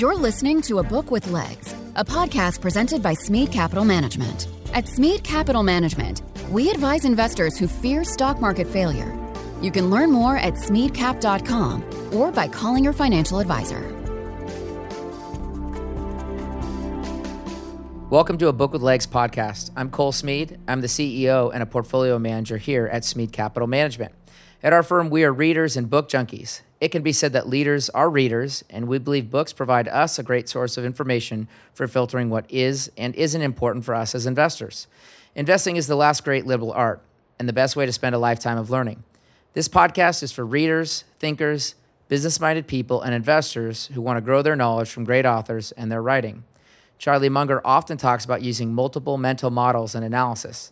You're listening to A Book with Legs, a podcast presented by Smead Capital Management. At Smead Capital Management, we advise investors who fear stock market failure. You can learn more at smeadcap.com or by calling your financial advisor. Welcome to a Book with Legs podcast. I'm Cole Smead. I'm the CEO and a portfolio manager here at Smead Capital Management. At our firm, we are readers and book junkies. It can be said that leaders are readers, and we believe books provide us a great source of information for filtering what is and isn't important for us as investors. Investing is the last great liberal art and the best way to spend a lifetime of learning. This podcast is for readers, thinkers, business minded people, and investors who want to grow their knowledge from great authors and their writing. Charlie Munger often talks about using multiple mental models and analysis.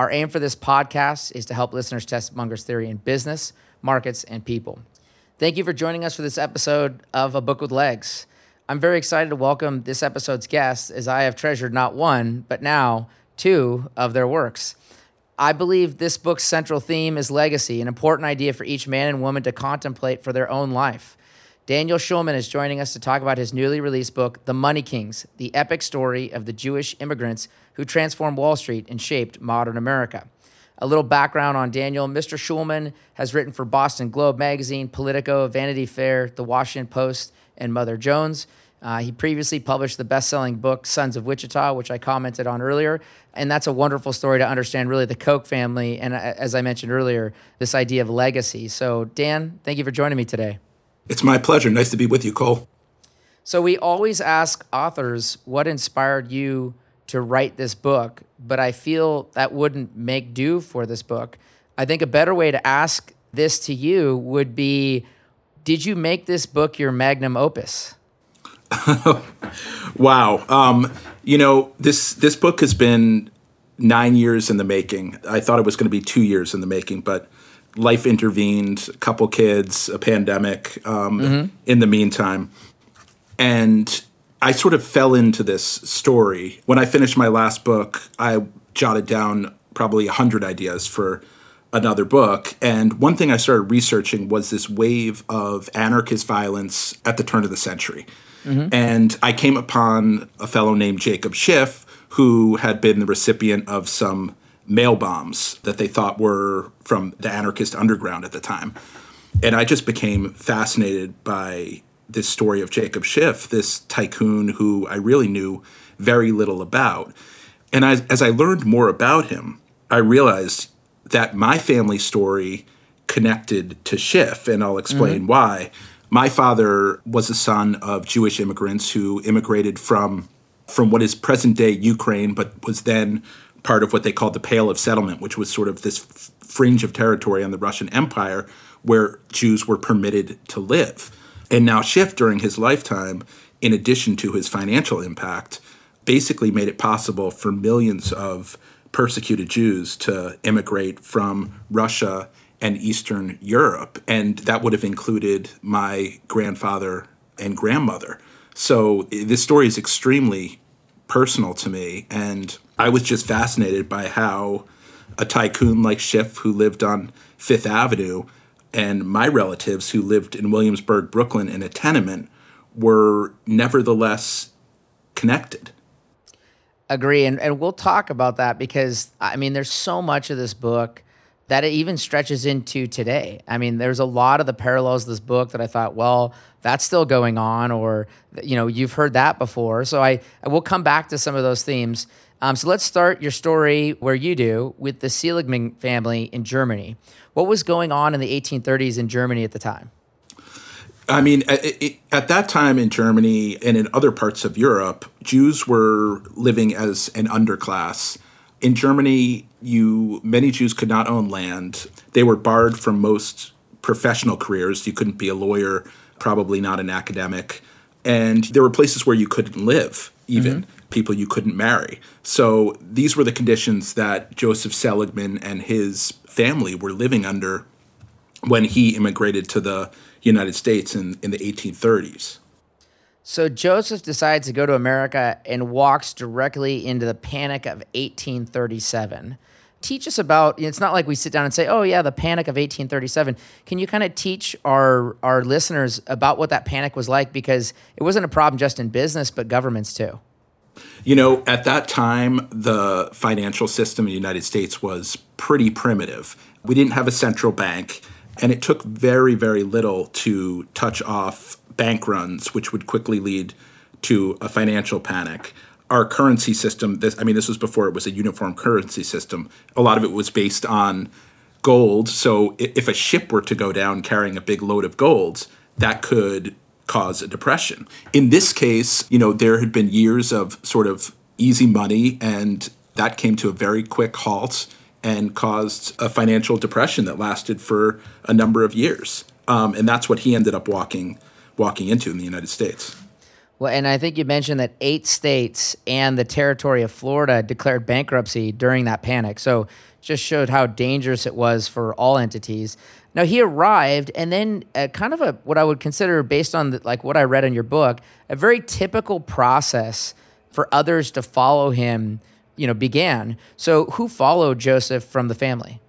Our aim for this podcast is to help listeners test Munger's theory in business, markets, and people. Thank you for joining us for this episode of A Book with Legs. I'm very excited to welcome this episode's guests as I have treasured not one, but now two of their works. I believe this book's central theme is legacy, an important idea for each man and woman to contemplate for their own life. Daniel Schulman is joining us to talk about his newly released book, The Money Kings The Epic Story of the Jewish Immigrants Who Transformed Wall Street and Shaped Modern America. A little background on Daniel Mr. Schulman has written for Boston Globe Magazine, Politico, Vanity Fair, The Washington Post, and Mother Jones. Uh, he previously published the best selling book, Sons of Wichita, which I commented on earlier. And that's a wonderful story to understand really the Koch family. And uh, as I mentioned earlier, this idea of legacy. So, Dan, thank you for joining me today. It's my pleasure. Nice to be with you, Cole. So, we always ask authors what inspired you to write this book, but I feel that wouldn't make do for this book. I think a better way to ask this to you would be Did you make this book your magnum opus? wow. Um, you know, this, this book has been nine years in the making. I thought it was going to be two years in the making, but life intervened, a couple kids, a pandemic um, mm-hmm. in the meantime. And I sort of fell into this story. When I finished my last book, I jotted down probably 100 ideas for another book. And one thing I started researching was this wave of anarchist violence at the turn of the century. Mm-hmm. And I came upon a fellow named Jacob Schiff, who had been the recipient of some mail bombs that they thought were from the anarchist underground at the time. And I just became fascinated by this story of Jacob Schiff, this tycoon who I really knew very little about. And as, as I learned more about him, I realized that my family story connected to Schiff, and I'll explain mm-hmm. why. My father was the son of Jewish immigrants who immigrated from from what is present day Ukraine, but was then part of what they called the Pale of Settlement, which was sort of this f- fringe of territory on the Russian Empire where Jews were permitted to live. And now Schiff, during his lifetime, in addition to his financial impact, basically made it possible for millions of persecuted Jews to immigrate from Russia and Eastern Europe. And that would have included my grandfather and grandmother. So this story is extremely personal to me. And I was just fascinated by how a tycoon like Schiff, who lived on Fifth Avenue, and my relatives who lived in Williamsburg, Brooklyn, in a tenement, were nevertheless connected. Agree. And, and we'll talk about that because, I mean, there's so much of this book that it even stretches into today. I mean, there's a lot of the parallels of this book that I thought, well, that's still going on, or, you know, you've heard that before. So I, I will come back to some of those themes. Um, so let's start your story where you do with the Seligman family in Germany. What was going on in the 1830s in Germany at the time? I mean, at that time in Germany and in other parts of Europe, Jews were living as an underclass. In Germany, you many Jews could not own land. They were barred from most professional careers. You couldn't be a lawyer, probably not an academic, and there were places where you couldn't live even. Mm-hmm people you couldn't marry. So these were the conditions that Joseph Seligman and his family were living under when he immigrated to the United States in, in the 1830s. So Joseph decides to go to America and walks directly into the panic of 1837. Teach us about it's not like we sit down and say oh yeah the panic of 1837 can you kind of teach our our listeners about what that panic was like? Because it wasn't a problem just in business but governments too. You know at that time the financial system in the united states was pretty primitive. We didn't have a central bank and it took very very little to touch off bank runs which would quickly lead to a financial panic our currency system this i mean this was before it was a uniform currency system. A lot of it was based on gold. So if a ship were to go down carrying a big load of golds that could cause a depression. In this case you know there had been years of sort of easy money and that came to a very quick halt and caused a financial depression that lasted for a number of years. Um, and that's what he ended up walking walking into in the united states well, and I think you mentioned that eight states and the territory of Florida declared bankruptcy during that panic. So just showed how dangerous it was for all entities. Now he arrived, and then uh, kind of a what I would consider, based on the, like what I read in your book, a very typical process for others to follow him. You know, began. So who followed Joseph from the family?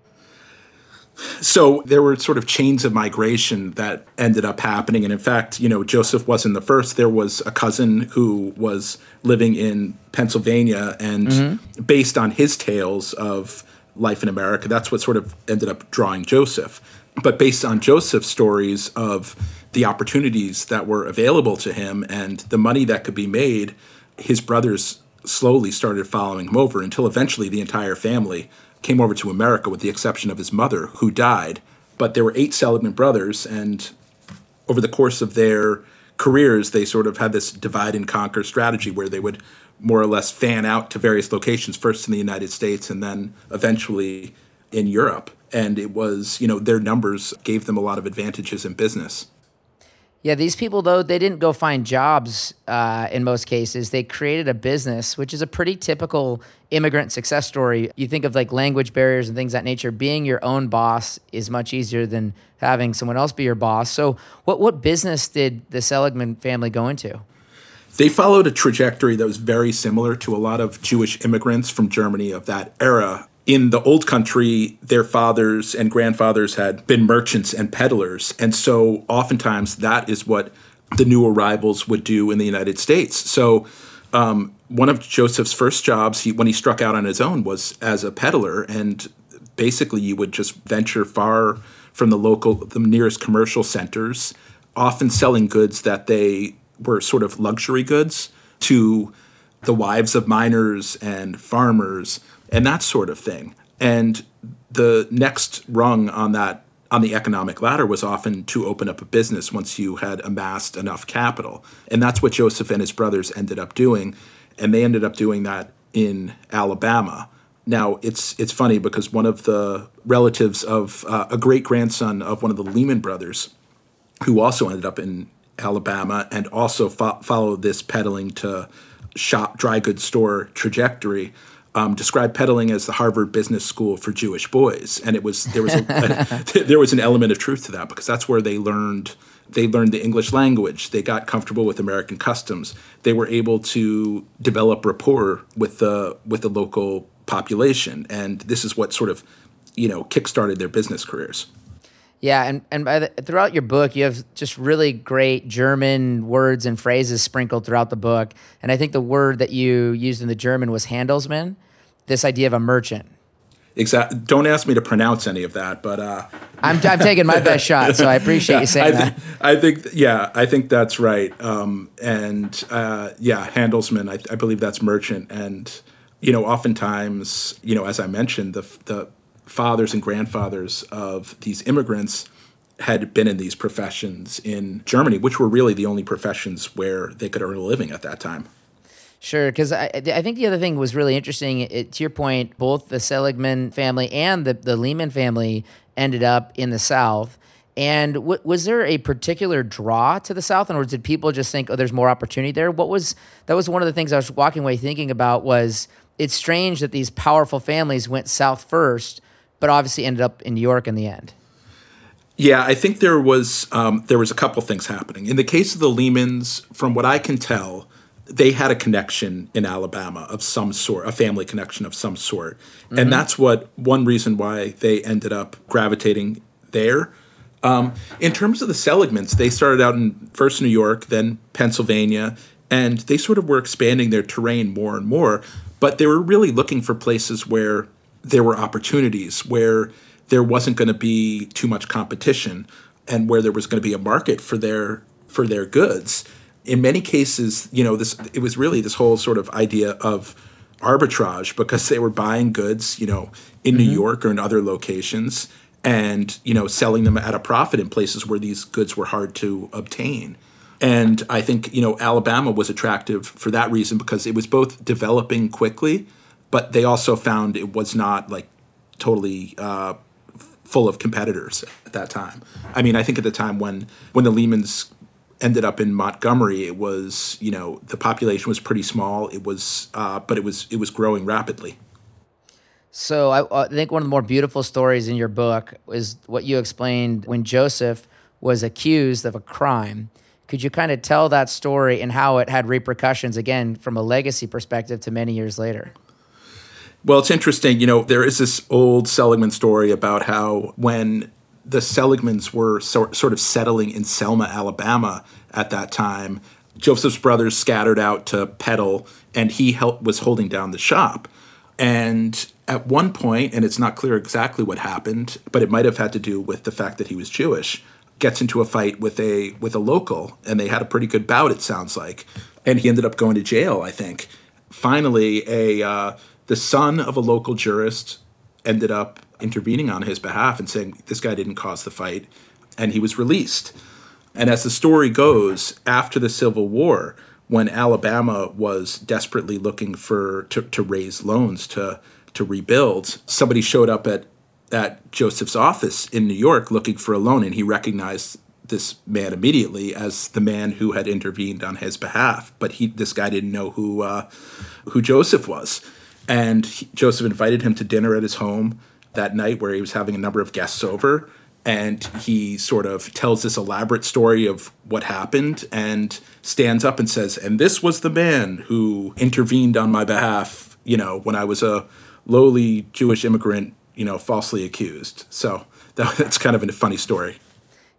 So there were sort of chains of migration that ended up happening. And in fact, you know, Joseph wasn't the first. There was a cousin who was living in Pennsylvania, and mm-hmm. based on his tales of life in America, that's what sort of ended up drawing Joseph. But based on Joseph's stories of the opportunities that were available to him and the money that could be made, his brothers slowly started following him over until eventually the entire family came over to America with the exception of his mother, who died. But there were eight Seligman brothers, and over the course of their careers, they sort of had this divide and conquer strategy where they would more or less fan out to various locations, first in the United States and then eventually in Europe. And it was, you know, their numbers gave them a lot of advantages in business. Yeah, these people though they didn't go find jobs uh, in most cases. They created a business, which is a pretty typical immigrant success story. You think of like language barriers and things that nature. Being your own boss is much easier than having someone else be your boss. So, what what business did the Seligman family go into? They followed a trajectory that was very similar to a lot of Jewish immigrants from Germany of that era in the old country, their fathers and grandfathers had been merchants and peddlers. And so oftentimes that is what the new arrivals would do in the United States. So um, one of Joseph's first jobs, he, when he struck out on his own, was as a peddler. And basically, you would just venture far from the local, the nearest commercial centers, often selling goods that they were sort of luxury goods to the wives of miners and farmers and that sort of thing. And the next rung on that on the economic ladder was often to open up a business once you had amassed enough capital. And that's what Joseph and his brothers ended up doing. And they ended up doing that in Alabama. Now it's it's funny because one of the relatives of uh, a great grandson of one of the Lehman brothers, who also ended up in Alabama and also fo- followed this peddling to shop dry goods store trajectory, um, described peddling as the Harvard Business School for Jewish boys, and it was there was a, a, there was an element of truth to that because that's where they learned they learned the English language. They got comfortable with American customs. They were able to develop rapport with the with the local population, and this is what sort of you know kickstarted their business careers. Yeah, and and the, throughout your book, you have just really great German words and phrases sprinkled throughout the book. And I think the word that you used in the German was Handelsmann. This idea of a merchant. Exactly. Don't ask me to pronounce any of that, but uh, I'm, I'm taking my best shot. So I appreciate you saying I th- that. I think, yeah, I think that's right. Um, and uh, yeah, Handelsmann. I, I believe that's merchant. And you know, oftentimes, you know, as I mentioned, the the fathers and grandfathers of these immigrants had been in these professions in Germany, which were really the only professions where they could earn a living at that time. Sure, because I, I think the other thing was really interesting. It, to your point, both the Seligman family and the, the Lehman family ended up in the South. And w- was there a particular draw to the South, or did people just think, "Oh, there's more opportunity there"? What was that? Was one of the things I was walking away thinking about was it's strange that these powerful families went south first but obviously ended up in New York in the end. Yeah, I think there was um, there was a couple things happening. In the case of the Lehmans, from what I can tell, they had a connection in Alabama of some sort, a family connection of some sort. Mm-hmm. And that's what one reason why they ended up gravitating there. Um, in terms of the Seligmans, they started out in first New York, then Pennsylvania, and they sort of were expanding their terrain more and more. But they were really looking for places where there were opportunities, where there wasn't going to be too much competition, and where there was going to be a market for their for their goods in many cases, you know, this it was really this whole sort of idea of arbitrage because they were buying goods, you know, in mm-hmm. New York or in other locations and, you know, selling them at a profit in places where these goods were hard to obtain. And I think, you know, Alabama was attractive for that reason because it was both developing quickly, but they also found it was not like totally uh, full of competitors at that time. I mean, I think at the time when when the Lehman's ended up in Montgomery, it was you know the population was pretty small. It was, uh, but it was it was growing rapidly. So I, I, think one of the more beautiful stories in your book is what you explained when Joseph was accused of a crime. Could you kind of tell that story and how it had repercussions again from a legacy perspective to many years later? Well, it's interesting. You know, there is this old Seligman story about how when the Seligmans were so, sort of settling in Selma, Alabama at that time. Joseph's brothers scattered out to peddle, and he was holding down the shop. And at one point, and it's not clear exactly what happened, but it might have had to do with the fact that he was Jewish, gets into a fight with a with a local, and they had a pretty good bout. It sounds like, and he ended up going to jail. I think. Finally, a uh, the son of a local jurist ended up intervening on his behalf and saying this guy didn't cause the fight, and he was released. And as the story goes, after the Civil War, when Alabama was desperately looking for to, to raise loans to to rebuild, somebody showed up at at Joseph's office in New York looking for a loan, and he recognized this man immediately as the man who had intervened on his behalf. But he, this guy, didn't know who uh, who Joseph was, and he, Joseph invited him to dinner at his home that night where he was having a number of guests over. And he sort of tells this elaborate story of what happened and stands up and says and this was the man who intervened on my behalf you know when i was a lowly jewish immigrant you know falsely accused. So that, that's kind of a funny story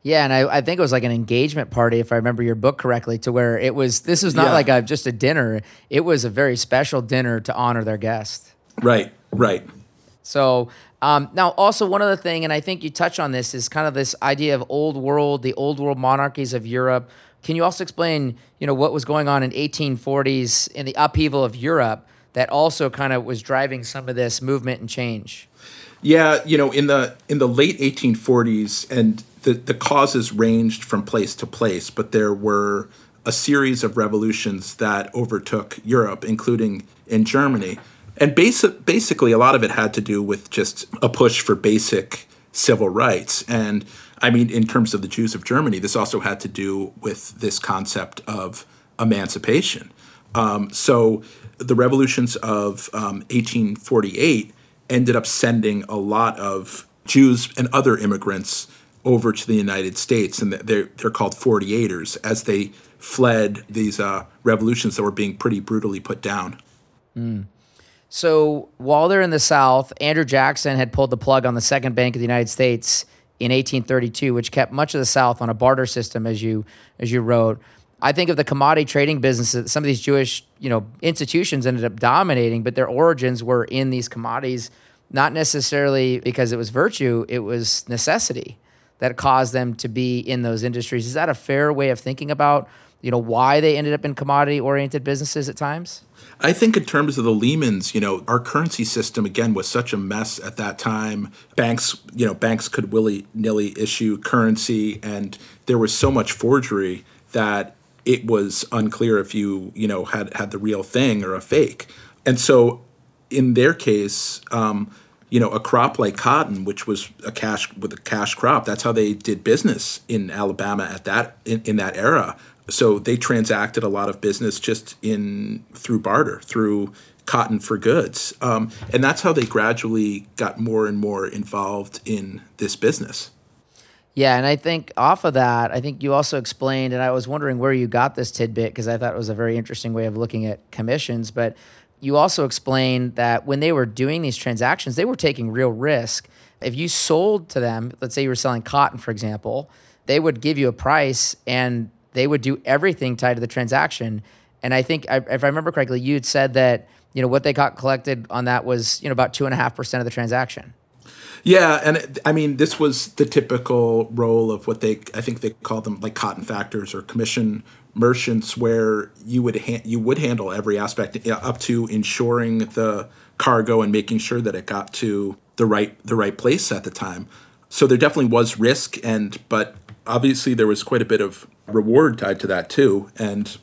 yeah, and I, I think it was like an engagement party, if I remember your book correctly, to where it was. This was not yeah. like a just a dinner; it was a very special dinner to honor their guest. Right, right. So um, now, also one other thing, and I think you touch on this, is kind of this idea of old world, the old world monarchies of Europe. Can you also explain, you know, what was going on in 1840s in the upheaval of Europe that also kind of was driving some of this movement and change? Yeah, you know, in the in the late 1840s, and the the causes ranged from place to place, but there were a series of revolutions that overtook Europe, including in Germany. And basic, basically a lot of it had to do with just a push for basic civil rights. And i mean in terms of the jews of germany this also had to do with this concept of emancipation. Um, so the revolutions of um, 1848 ended up sending a lot of jews and other immigrants over to the united states and they're, they're called 48ers as they fled these uh, revolutions that were being pretty brutally put down mm. So while they're in the South, Andrew Jackson had pulled the plug on the second bank of the United States in 1832, which kept much of the South on a barter system, as you as you wrote. I think of the commodity trading businesses. Some of these Jewish, you know, institutions ended up dominating, but their origins were in these commodities, not necessarily because it was virtue; it was necessity that caused them to be in those industries. Is that a fair way of thinking about, you know, why they ended up in commodity-oriented businesses at times? I think in terms of the Lehmans, you know, our currency system again was such a mess at that time. Banks, you know, banks could willy nilly issue currency, and there was so much forgery that it was unclear if you, you know, had had the real thing or a fake. And so, in their case, um, you know, a crop like cotton, which was a cash with a cash crop, that's how they did business in Alabama at that in, in that era so they transacted a lot of business just in through barter, through cotton for goods, um, and that's how they gradually got more and more involved in this business. Yeah, and I think off of that, I think you also explained, and I was wondering where you got this tidbit because I thought it was a very interesting way of looking at commissions. But you also explained that when they were doing these transactions, they were taking real risk. If you sold to them, let's say you were selling cotton, for example, they would give you a price and they would do everything tied to the transaction. And I think, if I remember correctly, you had said that you know what they got collected on that was you know about two and a half percent of the transaction. Yeah, and it, I mean, this was the typical role of what they, I think they called them like cotton factors or commission merchants, where you would ha- you would handle every aspect uh, up to ensuring the cargo and making sure that it got to the right the right place at the time. So there definitely was risk, and but obviously there was quite a bit of reward tied to that too. And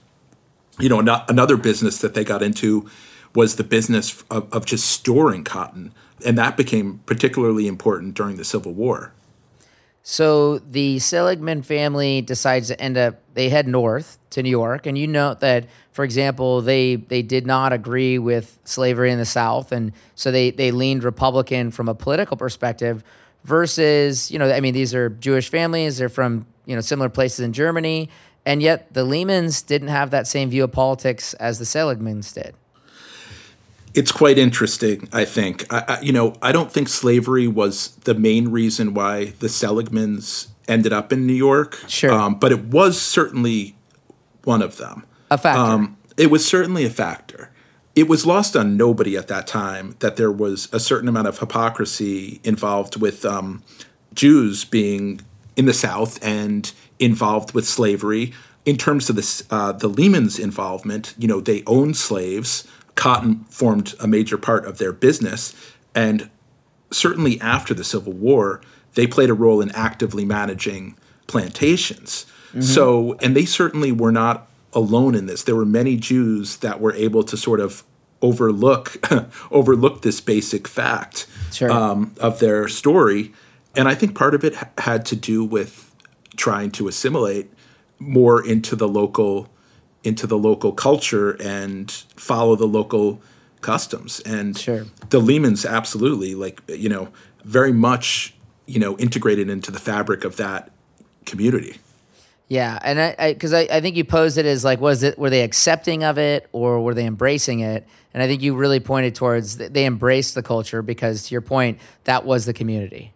you know, not, another business that they got into was the business of, of just storing cotton and that became particularly important during the Civil War. So the Seligman family decides to end up they head north to New York, and you note that, for example, they they did not agree with slavery in the South, and so they they leaned Republican from a political perspective. Versus, you know, I mean, these are Jewish families; they're from you know similar places in Germany, and yet the Lehmans didn't have that same view of politics as the Seligmans did it's quite interesting. I think I, I, you know I don't think slavery was the main reason why the Seligmans ended up in New York. Sure, um, but it was certainly one of them. A factor. Um, it was certainly a factor. It was lost on nobody at that time that there was a certain amount of hypocrisy involved with um, Jews being in the South and involved with slavery. In terms of the uh, the Lehman's involvement, you know, they owned slaves cotton formed a major part of their business. And certainly after the Civil War, they played a role in actively managing plantations. Mm-hmm. So, and they certainly were not alone in this. There were many Jews that were able to sort of overlook overlook this basic fact sure. um, of their story. And I think part of it had to do with trying to assimilate more into the local into the local culture and follow the local customs. And sure. the Lehmans absolutely like you know very much you know integrated into the fabric of that community. Yeah, and I because I, I, I, think you posed it as like was it were they accepting of it or were they embracing it? And I think you really pointed towards they embraced the culture because to your point that was the community.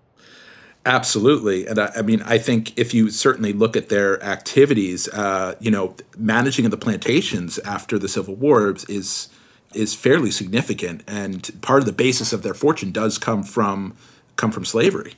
Absolutely, and I, I, mean, I think if you certainly look at their activities, uh, you know, managing of the plantations after the Civil War is is fairly significant, and part of the basis of their fortune does come from come from slavery.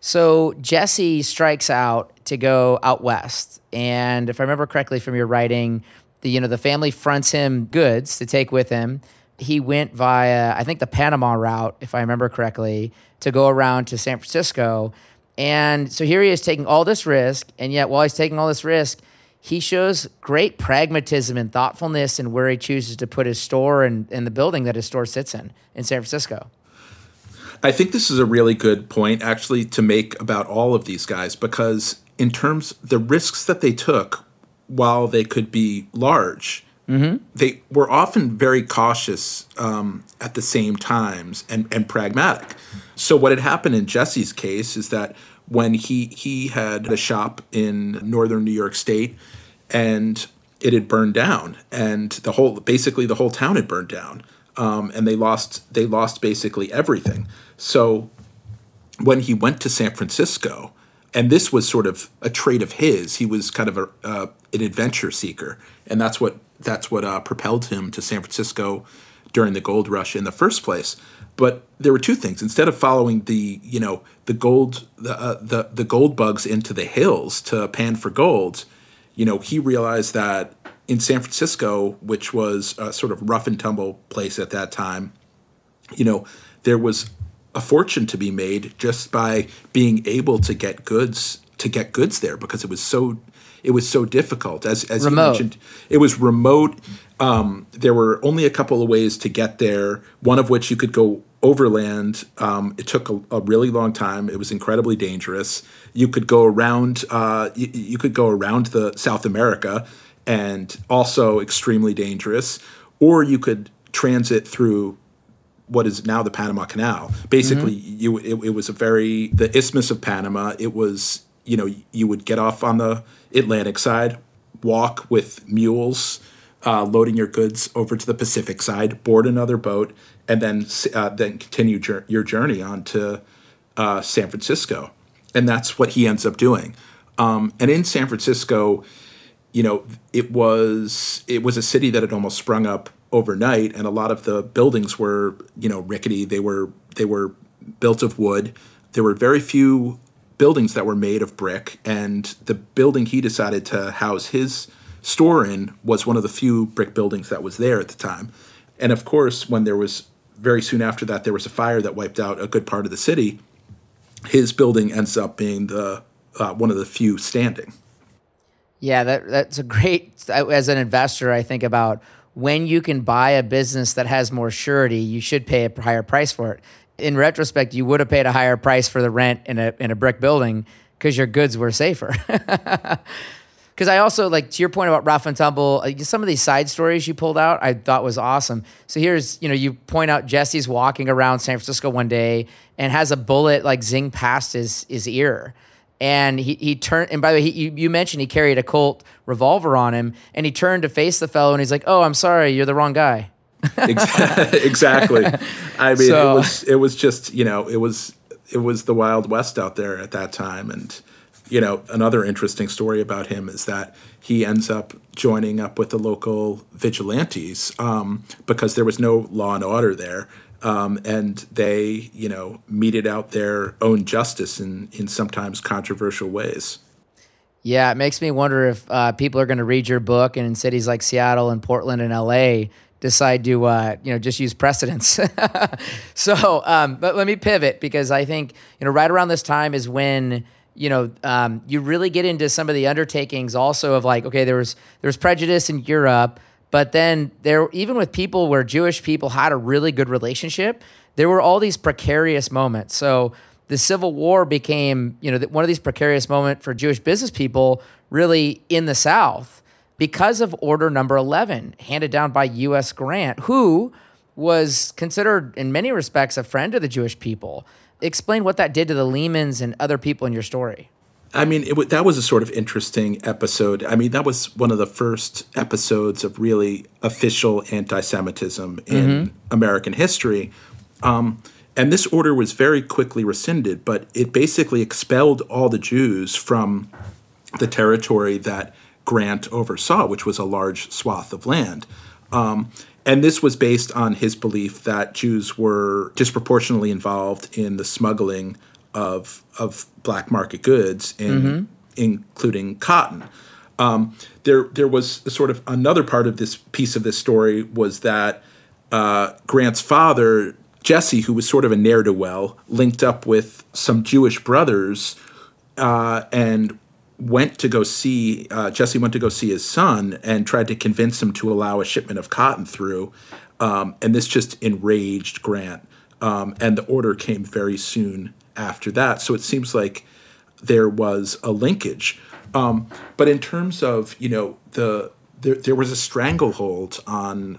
So Jesse strikes out to go out west, and if I remember correctly from your writing, the you know the family fronts him goods to take with him. He went via I think the Panama route, if I remember correctly to go around to San Francisco. And so here he is taking all this risk. And yet, while he's taking all this risk, he shows great pragmatism and thoughtfulness in where he chooses to put his store and, and the building that his store sits in in San Francisco. I think this is a really good point, actually, to make about all of these guys because, in terms the risks that they took, while they could be large, Mm-hmm. They were often very cautious um, at the same times and, and pragmatic. So what had happened in Jesse's case is that when he he had a shop in northern New York State and it had burned down and the whole basically the whole town had burned down um, and they lost they lost basically everything. So when he went to San Francisco, and this was sort of a trait of his, he was kind of a, uh, an adventure seeker, and that's what that's what uh, propelled him to San Francisco during the gold rush in the first place. But there were two things. Instead of following the you know the gold the uh, the the gold bugs into the hills to pan for gold, you know he realized that in San Francisco, which was a sort of rough and tumble place at that time, you know there was a fortune to be made just by being able to get goods to get goods there because it was so it was so difficult. As as remote. you mentioned, it was remote. Um, there were only a couple of ways to get there. One of which you could go overland. Um, it took a, a, really long time. It was incredibly dangerous. You could go around. Uh, you, you could go around the South America, and also extremely dangerous. Or you could transit through what is now the Panama Canal. Basically, mm-hmm. you it, it was a very the Isthmus of Panama. It was you know, you would get off on the Atlantic side, walk with mules, uh, loading your goods over to the Pacific side, board another boat, and then uh, then continue jur- your journey on to uh, San Francisco. And that's what he ends up doing. Um, and in San Francisco, you know, it was it was a city that had almost sprung up overnight, and a lot of the buildings were you know rickety. They were they were built of wood. There were very few buildings that were made of brick, and the building he decided to house his store in was one of the few brick buildings that was there at the time. And of course, when there was very soon after that, there was a fire that wiped out a good part of the city. His building ends up being the uh, one of the few standing. Yeah, that that's a great. As an investor, I think about when you can buy a business that has more surety, you should pay a higher price for it. In retrospect, you would have paid a higher price for the rent in a in a brick building because your goods were safer. Because I also like to your point about rough and tumble. Uh, some of these side stories you pulled out, I thought was awesome. So here's you know you point out Jesse's walking around San Francisco one day and has a bullet like zing past his his ear and he, he turned and by the way he, you, you mentioned he carried a colt revolver on him and he turned to face the fellow and he's like oh i'm sorry you're the wrong guy exactly. I mean so, it was it was just you know it was it was the wild west out there at that time. And you know another interesting story about him is that he ends up joining up with the local vigilantes um, because there was no law and order there. Um, and they, you know, meted out their own justice in in sometimes controversial ways. Yeah, it makes me wonder if uh, people are going to read your book and in cities like Seattle and Portland and LA decide to uh, you know just use precedents. so, um, but let me pivot because I think you know right around this time is when you know um, you really get into some of the undertakings also of like okay there was there was prejudice in Europe but then there, even with people where Jewish people had a really good relationship, there were all these precarious moments. So the Civil War became, you know, one of these precarious moments for Jewish business people, really in the South, because of Order Number Eleven, handed down by U.S. Grant, who was considered, in many respects, a friend of the Jewish people. Explain what that did to the Lehmans and other people in your story. I mean, it, that was a sort of interesting episode. I mean, that was one of the first episodes of really official anti Semitism in mm-hmm. American history. Um, and this order was very quickly rescinded, but it basically expelled all the Jews from the territory that Grant oversaw, which was a large swath of land. Um, and this was based on his belief that Jews were disproportionately involved in the smuggling of of black market goods, in, mm-hmm. including cotton. Um, there there was sort of another part of this piece of this story was that uh, Grant's father Jesse, who was sort of a ne'er do well, linked up with some Jewish brothers uh, and went to go see uh, Jesse went to go see his son and tried to convince him to allow a shipment of cotton through, um, and this just enraged Grant. Um, and the order came very soon after that. So it seems like there was a linkage. Um, but in terms of you know the there, there was a stranglehold on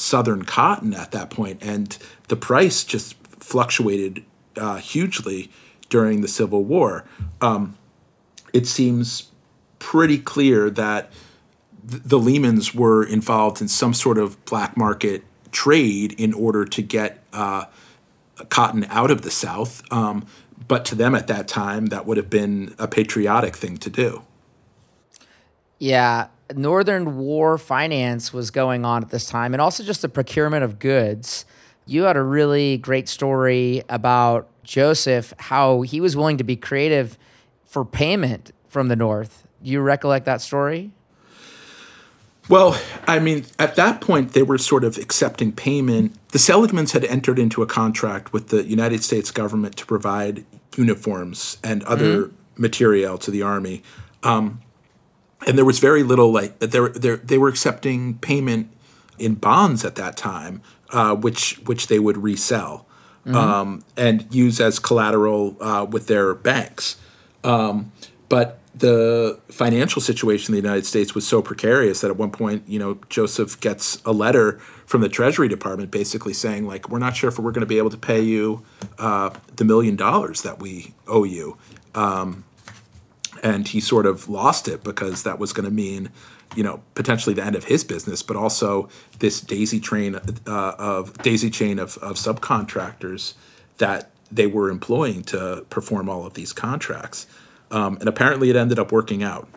southern cotton at that point, and the price just fluctuated uh, hugely during the Civil War. Um, it seems pretty clear that th- the Lehmans were involved in some sort of black market trade in order to get uh, cotton out of the South. Um, but to them at that time, that would have been a patriotic thing to do. Yeah, Northern War finance was going on at this time, and also just the procurement of goods. You had a really great story about Joseph, how he was willing to be creative for payment from the North. Do you recollect that story? Well, I mean, at that point, they were sort of accepting payment. The Seligmans had entered into a contract with the United States government to provide uniforms and other mm-hmm. material to the army. Um, and there was very little like they were, they were accepting payment in bonds at that time, uh, which which they would resell mm-hmm. um, and use as collateral uh, with their banks. Um, but the financial situation in the United States was so precarious that at one point, you know, Joseph gets a letter from the Treasury Department basically saying, like, we're not sure if we're going to be able to pay you uh, the million dollars that we owe you. Um, and he sort of lost it because that was going to mean you know potentially the end of his business but also this daisy train uh, of daisy chain of, of subcontractors that they were employing to perform all of these contracts. Um, and apparently it ended up working out.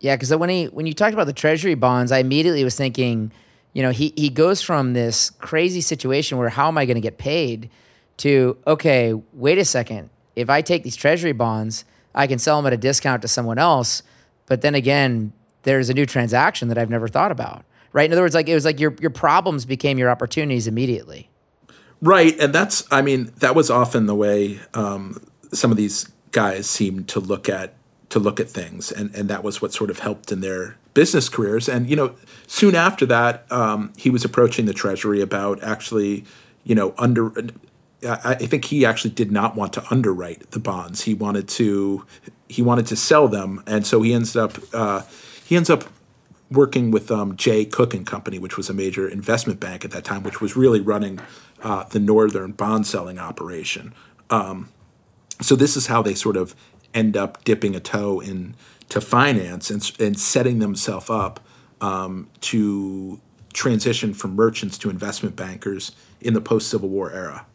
Yeah because when he when you talked about the treasury bonds i immediately was thinking you know he, he goes from this crazy situation where how am i going to get paid to okay wait a second. If i take these treasury bonds I can sell them at a discount to someone else. But then again, there's a new transaction that I've never thought about. Right. In other words, like it was like your your problems became your opportunities immediately. Right, and that's I mean that was often the way um, some of these guys seemed to look at to look at things, and and that was what sort of helped in their business careers. And you know, soon after that, um, he was approaching the Treasury about actually, you know, under I think he actually did not want to underwrite the bonds. He wanted to he wanted to sell them, and so he ends up uh, he ends up working with um, Jay Cooke and Company, which was a major investment bank at that time, which was really running uh, the northern bond selling operation. Um, so this is how they sort of end up dipping a toe in to finance and, and setting themselves up um, to transition from merchants to investment bankers in the post Civil War era.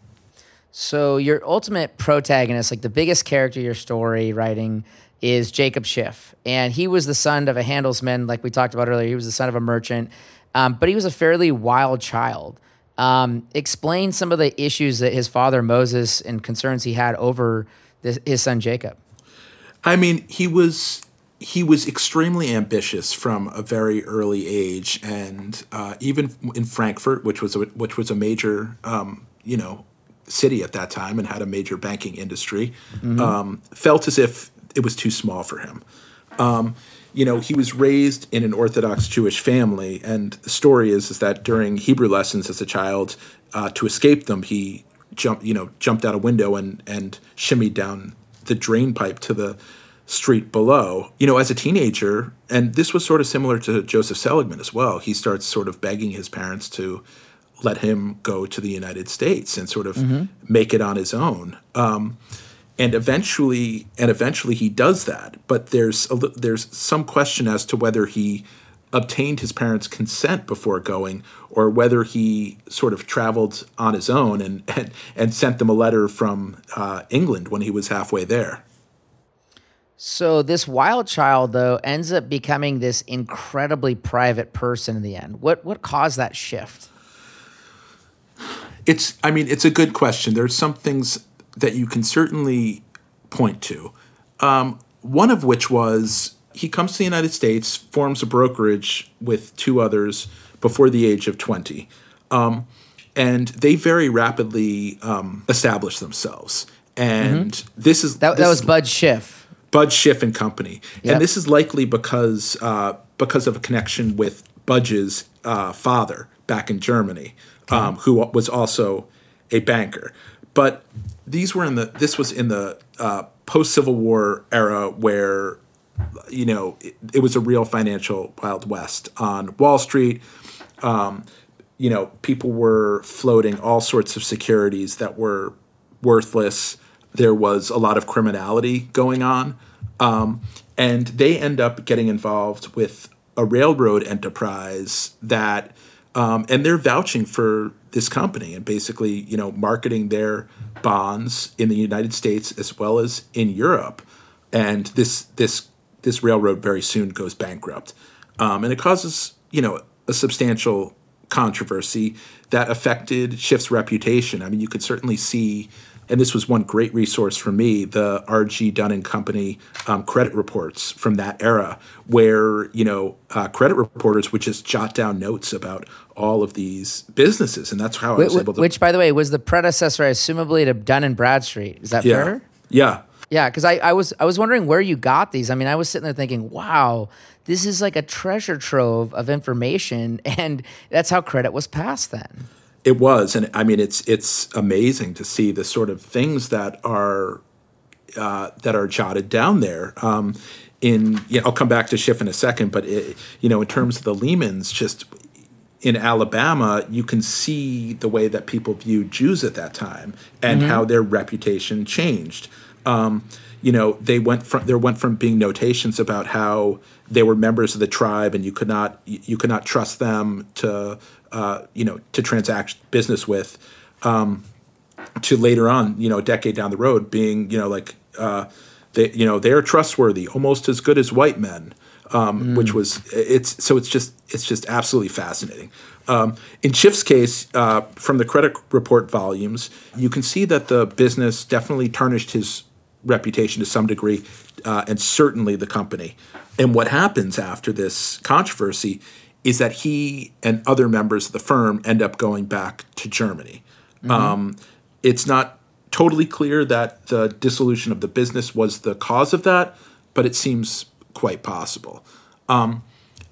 So your ultimate protagonist, like the biggest character your story writing, is Jacob Schiff, and he was the son of a handelsmann, like we talked about earlier. He was the son of a merchant, um, but he was a fairly wild child. Um, explain some of the issues that his father Moses and concerns he had over this, his son Jacob. I mean, he was he was extremely ambitious from a very early age, and uh, even in Frankfurt, which was a, which was a major um, you know city at that time and had a major banking industry, mm-hmm. um, felt as if it was too small for him. Um, you know, he was raised in an Orthodox Jewish family, and the story is is that during Hebrew lessons as a child, uh, to escape them, he jumped, you know, jumped out a window and and shimmied down the drain pipe to the street below. You know, as a teenager, and this was sort of similar to Joseph Seligman as well. He starts sort of begging his parents to let him go to the United States and sort of mm-hmm. make it on his own. Um, and eventually, and eventually he does that. But there's a, there's some question as to whether he obtained his parents' consent before going, or whether he sort of traveled on his own and and, and sent them a letter from uh, England when he was halfway there. So this wild child though ends up becoming this incredibly private person in the end. What what caused that shift? It's, I mean, it's a good question. There's some things that you can certainly point to. Um, one of which was he comes to the United States, forms a brokerage with two others before the age of 20. Um, and they very rapidly um, establish themselves. And mm-hmm. this is that, this that was Budge Schiff. Budge Schiff and Company, yep. and this is likely because uh, because of a connection with Budge's uh, father back in Germany um, who was also a banker. But these were in the this was in the uh, post Civil War era where you know it, it, was a real financial wild west on Wall Street. Um, you know, people were floating all sorts of securities that were worthless. There was a lot of criminality going on, um, and they end up getting involved with a railroad enterprise that um, and they're vouching for this company and basically, you know, marketing their bonds in the United States as well as in Europe. And this this this railroad very soon goes bankrupt, um, and it causes you know a substantial controversy that affected Schiff's reputation. I mean, you could certainly see and this was one great resource for me the R.G. Dun and company um, credit reports from that era where you know uh, credit reporters would just jot down notes about all of these businesses. And that's how i was able to which by the way was the predecessor assumably to dun and bradstreet. Is that yeah. fair? Yeah. Yeah because I, I was i was wondering where you got these. I mean i was sitting there thinking wow this is like a treasure trove of information. And that's how credit was passed then it was, and I mean, it's it's amazing to see the sort of things that are uh, that are jotted down there. Um, in yeah, I'll come back to Schiff in a second, but it, you know, in terms of the Lehmans, just in Alabama, you can see the way that people viewed Jews at that time and mm-hmm. how their reputation changed. Um, you know they went from there went from being notations about how they were members of the tribe and you could not you could not trust them to uh, you know to transact business with um, to later on you know a decade down the road being you know like uh, they you know they're trustworthy almost as good as white men um, mm. which was it's so it's just it's just absolutely fascinating um, in Schiff's case, uh, from the credit report volumes, you can see that the business definitely tarnished his reputation to some degree, uh, and certainly the company. And what happens after this controversy is that he and other members of the firm end up going back to Germany. Mm-hmm. Um, it's not totally clear that the dissolution of the business was the cause of that, but it seems quite possible. Um,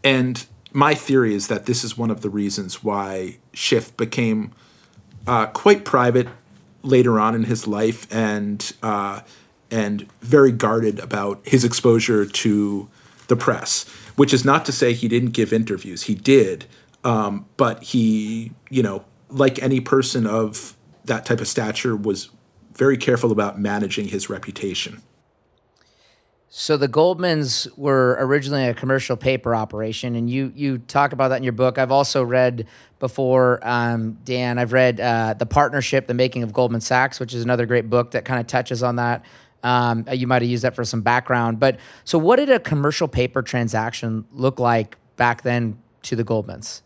and my theory is that this is one of the reasons why Schiff became uh, quite private later on in his life and uh, and very guarded about his exposure to the press. Which is not to say he didn't give interviews. He did, um, but he, you know, like any person of that type of stature, was very careful about managing his reputation. So the Goldmans were originally a commercial paper operation, and you you talk about that in your book. I've also read before, um, Dan. I've read uh, the partnership, the making of Goldman Sachs, which is another great book that kind of touches on that. Um, you might have used that for some background, but so what did a commercial paper transaction look like back then to the Goldmans?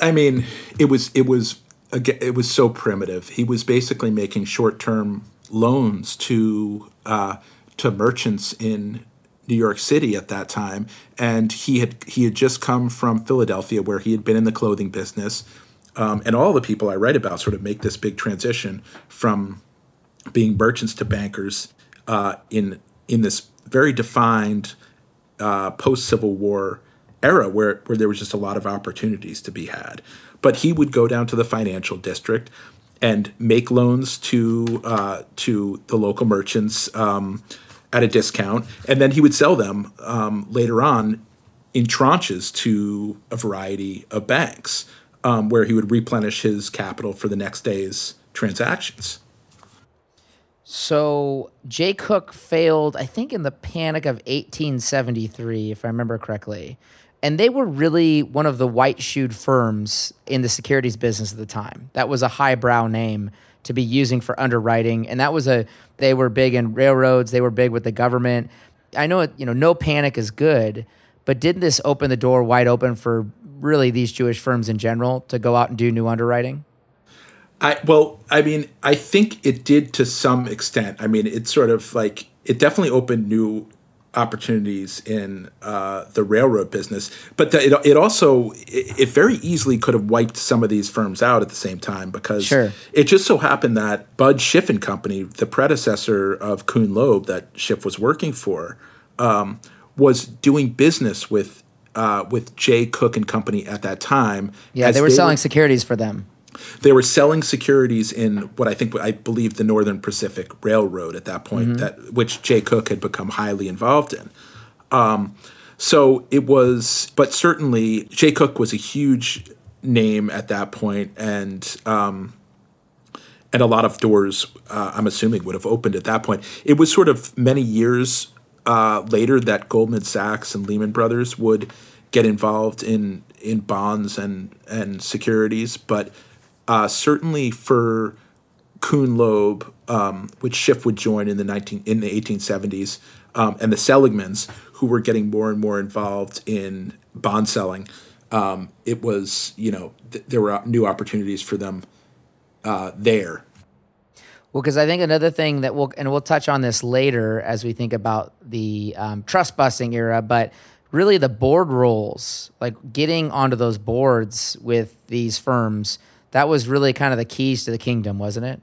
I mean, it was it was it was so primitive. He was basically making short term loans to. Uh, to merchants in New York City at that time, and he had he had just come from Philadelphia, where he had been in the clothing business. Um, and all the people I write about sort of make this big transition from being merchants to bankers uh, in in this very defined uh, post Civil War era, where where there was just a lot of opportunities to be had. But he would go down to the financial district and make loans to uh, to the local merchants. Um, at a discount, and then he would sell them um, later on in tranches to a variety of banks, um, where he would replenish his capital for the next day's transactions. So Jay Cooke failed, I think, in the panic of 1873, if I remember correctly. And they were really one of the white shoed firms in the securities business at the time. That was a highbrow name to be using for underwriting. And that was a they were big in railroads, they were big with the government. I know it, you know no panic is good, but didn't this open the door wide open for really these Jewish firms in general to go out and do new underwriting? I well, I mean, I think it did to some extent. I mean, it sort of like it definitely opened new opportunities in uh, the railroad business, but the, it, it also it, it, very easily could have wiped some of these firms out at the same time because sure. it just so happened that Budge Schiff and Company, the predecessor of Kuhn Loeb that Schiff was working for, um, was doing business with uh, with Jay Cooke and Company at that time. Yeah, they were they selling were, securities for them. They were selling securities in what I think I believe the Northern Pacific Railroad at that point, mm-hmm. that which Jay Cooke had become highly involved in. Um, so it was, but certainly Jay Cooke was a huge name at that point, and um, and a lot of doors, uh, I'm assuming, would have opened at that point. It was sort of many years uh, later that Goldman Sachs and Lehman Brothers would get involved in in bonds and and securities, but uh, certainly for Kuhn Loeb, um, which Schiff would join in the 19 in the 1870s, um, and the Seligmans, who were getting more and more involved in bond selling. Um, it was you know th- there were new opportunities for them uh, there. Well, because I think another thing that we'll and we'll touch on this later as we think about the um, trust busting era, but really the board roles, like getting onto those boards with these firms that was really kind of the keys to the kingdom, wasn't it?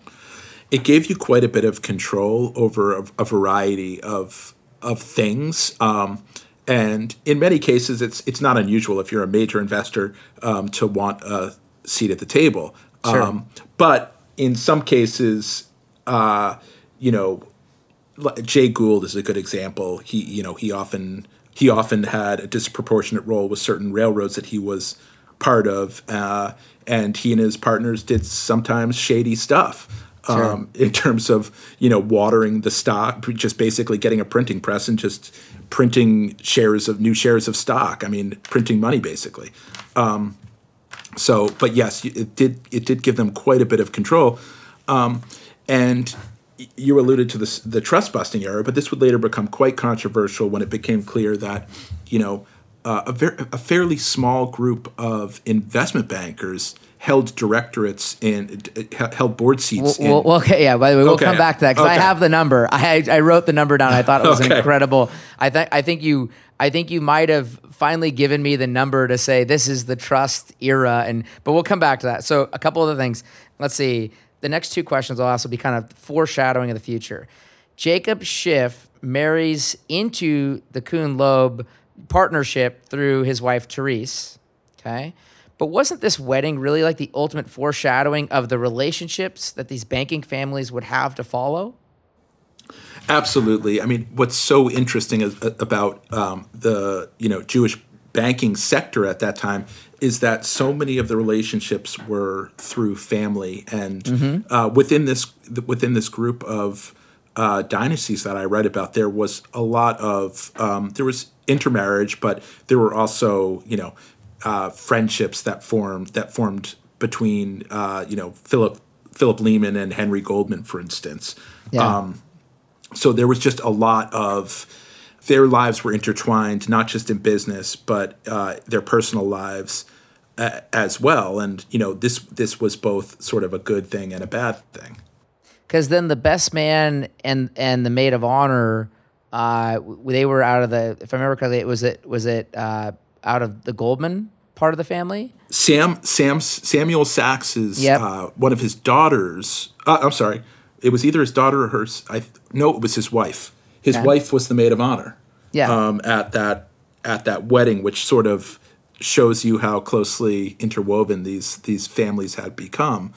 It gave you quite a bit of control over a, a variety of of things. Um, and in many cases, it's it's not unusual if you're a major investor um, to want a seat at the table. Sure. Um, but in some cases, uh, you know, Jay Gould is a good example. He you know he often he often had a disproportionate role with certain railroads that he was part of. Uh, and he and his partners did sometimes shady stuff. um, in terms of you know watering the stock, just basically getting a printing press and just printing shares of new shares of stock. I mean, printing money basically. Um, so, but yes, it did it did give them quite a bit of control, um, and you alluded to this, the trust busting era, but this would later become quite controversial when it became clear that you know uh, a, ver- a fairly small group of investment bankers held directorates and uh, held board seats. Well, well, okay, yeah. By the way, we'll okay. come back to that because okay. I have the number. I I wrote the number down. I thought it was okay. incredible. I think I think you I think you might have finally given me the number to say this is the trust era, and but we'll come back to that. So a couple of the things. Let's see. The next two questions will also be kind of foreshadowing of the future. Jacob Schiff marries into the Kuhn Loeb partnership through his wife Therese. Okay. But wasn't this wedding really like the ultimate foreshadowing of the relationships that these banking families would have to follow? Absolutely. I mean, what's so interesting is, uh, about um, the you know Jewish banking sector at that time is that so many of the relationships were through family, and mm-hmm. uh, within this within this group of uh, dynasties that I read about, there was a lot of um, there was intermarriage, but there were also you know uh, friendships that formed that formed between uh, you know Philip Philip Lehman and Henry Goldman, for instance. Yeah. Um, so there was just a lot of their lives were intertwined, not just in business, but uh, their personal lives uh, as well. And you know this this was both sort of a good thing and a bad thing. Because then the best man and and the maid of honor, uh, they were out of the. If I remember correctly, it was it was it uh, out of the Goldman part of the family? Sam Sam Samuel Sachs is yep. uh, one of his daughters. Uh, I'm sorry, it was either his daughter or her. I no, it was his wife. His okay. wife was the maid of honor. Yeah. Um, at that at that wedding, which sort of shows you how closely interwoven these these families had become.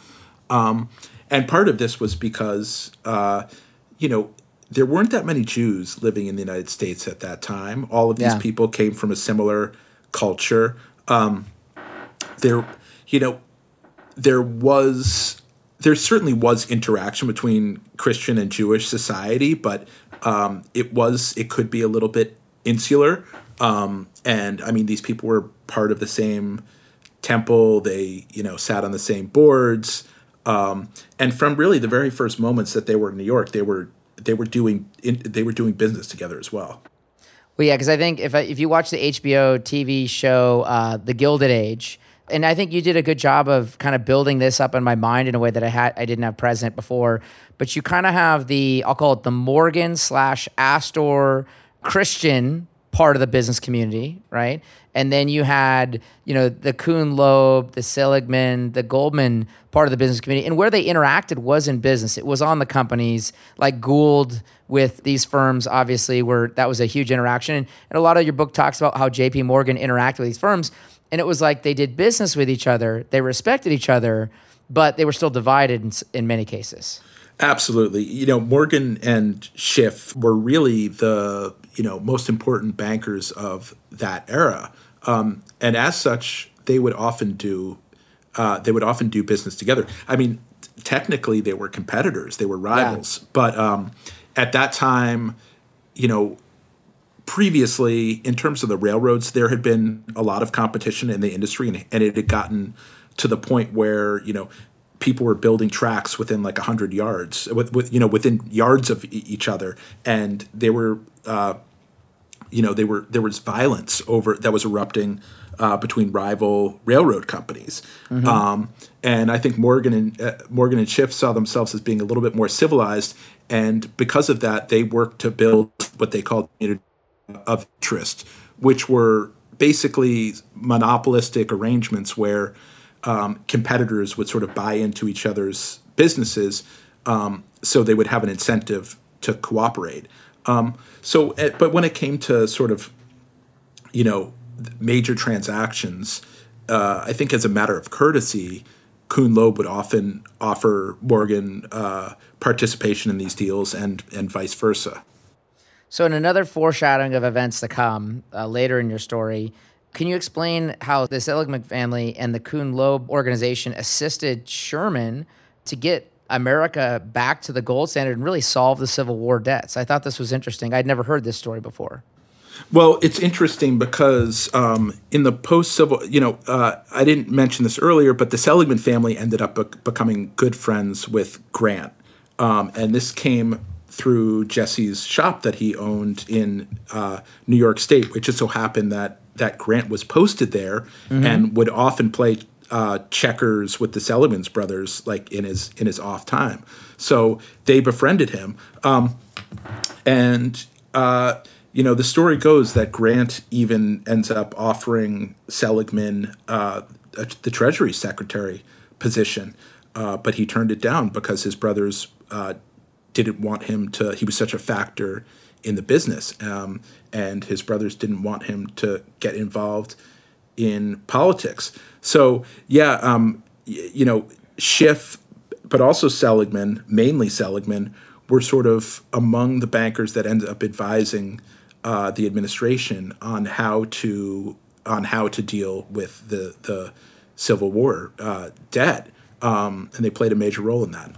Um, and part of this was because uh, you know there weren't that many Jews living in the United States at that time. All of these yeah. people came from a similar culture um, there, you know, there was there certainly was interaction between Christian and Jewish society, but um, it was it could be a little bit insular. Um, and I mean, these people were part of the same temple. They you know sat on the same boards. Um, and from really the very first moments that they were in New York, they were they were doing in, they were doing business together as well. Well, yeah, because I think if I, if you watch the HBO TV show uh, The Gilded Age, and I think you did a good job of kind of building this up in my mind in a way that I had I didn't have present before. But you kind of have the I'll call it the Morgan slash Astor Christian part of the business community, right? And then you had, you know, the Kuhn Loeb, the Seligman, the Goldman part of the business community. And where they interacted was in business. It was on the companies like Gould with these firms, obviously, where that was a huge interaction. And, a lot of your book talks about how JP Morgan interacted with these firms. And it was like they did business with each other, they respected each other, but they were still divided in, in many cases. Absolutely. You know, Morgan and Schiff were really the you know most important bankers of that era, um, and as such, they would often do uh, they would often do business together. I mean, technically, they were competitors, they were rivals, yeah. but um, at that time, you know. Previously, in terms of the railroads, there had been a lot of competition in the industry, and, and it had gotten to the point where you know people were building tracks within like 100 yards with, with you know within yards of e- each other and they were uh, you know, they were there was violence over that was erupting uh, between rival railroad companies, mm-hmm. um, and I think Morgan and uh, Morgan and Schiff saw themselves as being a little bit more civilized, and because of that, they worked to build what they called of interest, which were basically monopolistic arrangements where um, competitors would sort of buy into each other's businesses, um, so they would have an incentive to cooperate. Um, so, eh, but when it came to sort of, you know, major transactions, uh, I think as a matter of courtesy, Kuhn Loeb would often offer Morgan uh, participation in these deals and and vice versa. So, in another foreshadowing of events to come uh, later in your story, can you explain how the Seligman family and the Kuhn Loeb organization assisted Sherman to get America back to the gold standard and really solve the Civil War debts. I thought this was interesting. I'd never heard this story before. Well, it's interesting because um, in the post civil, you know, uh, I didn't mention this earlier, but the Seligman family ended up be- becoming good friends with Grant. Um, and this came through Jesse's shop that he owned in uh, New York State, which just so happened that that Grant was posted there mm-hmm. and would often play uh, checkers with the Seligman's brothers, like in his in his off time. So they befriended him, um, and uh, you know the story goes that Grant even ends up offering Seligman uh, the Treasury Secretary position, uh, but he turned it down because his brothers uh, didn't want him to. He was such a factor in the business, um, and his brothers didn't want him to get involved in politics. So yeah, um, you know, Schiff, but also Seligman, mainly Seligman, were sort of among the bankers that ended up advising uh, the administration on how to on how to deal with the the Civil War uh, debt, um, and they played a major role in that.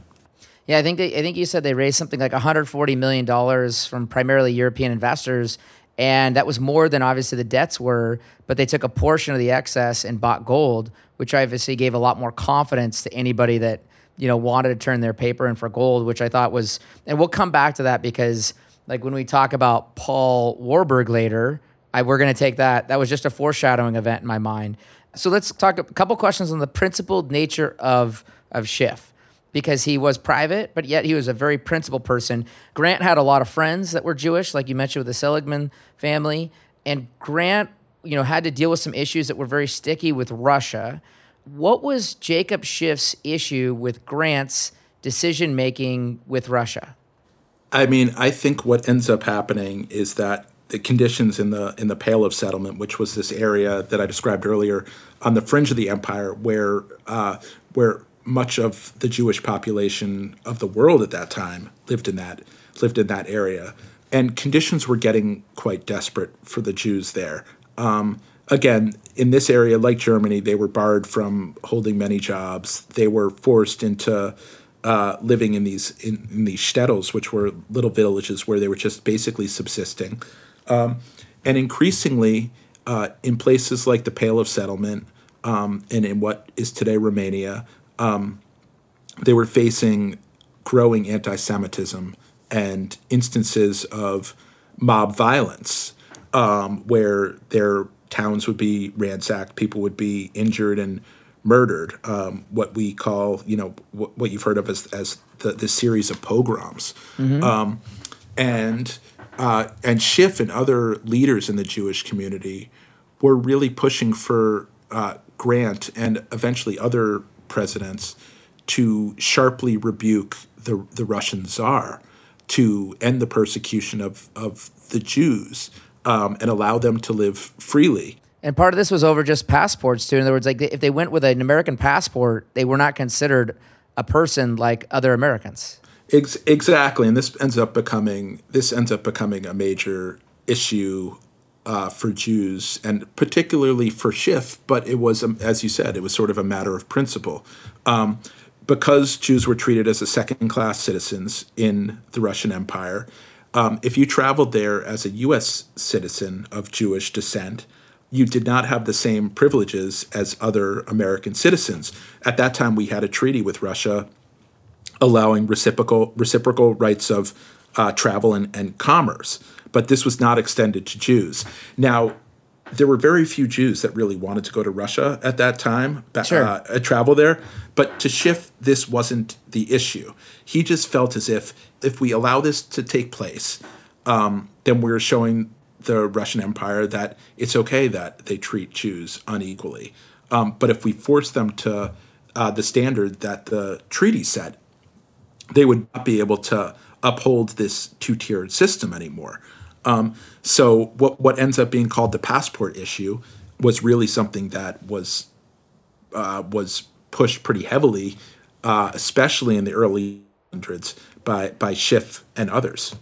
Yeah, I think they, I think you said they raised something like 140 million dollars from primarily European investors, and that was more than obviously the debts were. But they took a portion of the excess and bought gold, which obviously gave a lot more confidence to anybody that you know wanted to turn their paper in for gold, which I thought was. And we'll come back to that because like when we talk about Paul Warburg later, I, we're going to take that. That was just a foreshadowing event in my mind. So let's talk a couple questions on the principled nature of of Schiff because he was private, but yet he was a very principled person. Grant had a lot of friends that were Jewish, like you mentioned with the Seligman family, and Grant, you know, had to deal with some issues that were very sticky with Russia. What was Jacob Schiff's issue with Grant's decision making with Russia? I mean, I think what ends up happening is that the conditions in the in the Pale of Settlement, which was this area that I described earlier on the fringe of the empire, where uh, where much of the Jewish population of the world at that time lived in that lived in that area, and conditions were getting quite desperate for the Jews there. Um, again, in this area, like Germany, they were barred from holding many jobs. They were forced into uh, living in these in, in, these shtetls, which were little villages where they were just basically subsisting, um, and increasingly uh, in places like the Pale of Settlement um, and in what is today Romania, um, they were facing growing anti Semitism and instances of mob violence um, where their towns would be ransacked, people would be injured and murdered. Um, what we call, you know, what, what you've heard of as, as the, the series of pogroms. Mm-hmm. Um, and uh, and Schiff and other leaders in the Jewish community were really pushing for uh, Grant and eventually other presidents to sharply rebuke the, the Russian czar to end the persecution of, of the Jews um, and allow them to live freely. And part of this was over just passports too. In other words, like if they went with an American passport, they were not considered a person like other Americans. Ex- exactly, and this ends up becoming this ends up becoming a major issue uh, for Jews, and particularly for Schiff, but it was, um, as you said, it was sort of a matter of principle. Um, because Jews were treated as a second class citizens in the Russian Empire, um, if you traveled there as a U.S. citizen of Jewish descent, you did not have the same privileges as other American citizens. At that time, we had a treaty with Russia allowing reciprocal reciprocal rights of uh, travel and, and commerce but this was not extended to Jews. Now, there were very few Jews that really wanted to go to Russia at that time, sure. uh, travel there. But to Schiff, this wasn't the issue. He just felt as if if we allow this to take place, um, then we're showing the Russian Empire that it's okay that they treat Jews unequally. Um, but if we force them to uh, the standard that the treaty set, they would not be able to uphold this two tiered system anymore. Um, so what what ends up being called the passport issue was really something that was uh, was pushed pretty heavily, uh, especially in the early hundreds by by Schiff and others.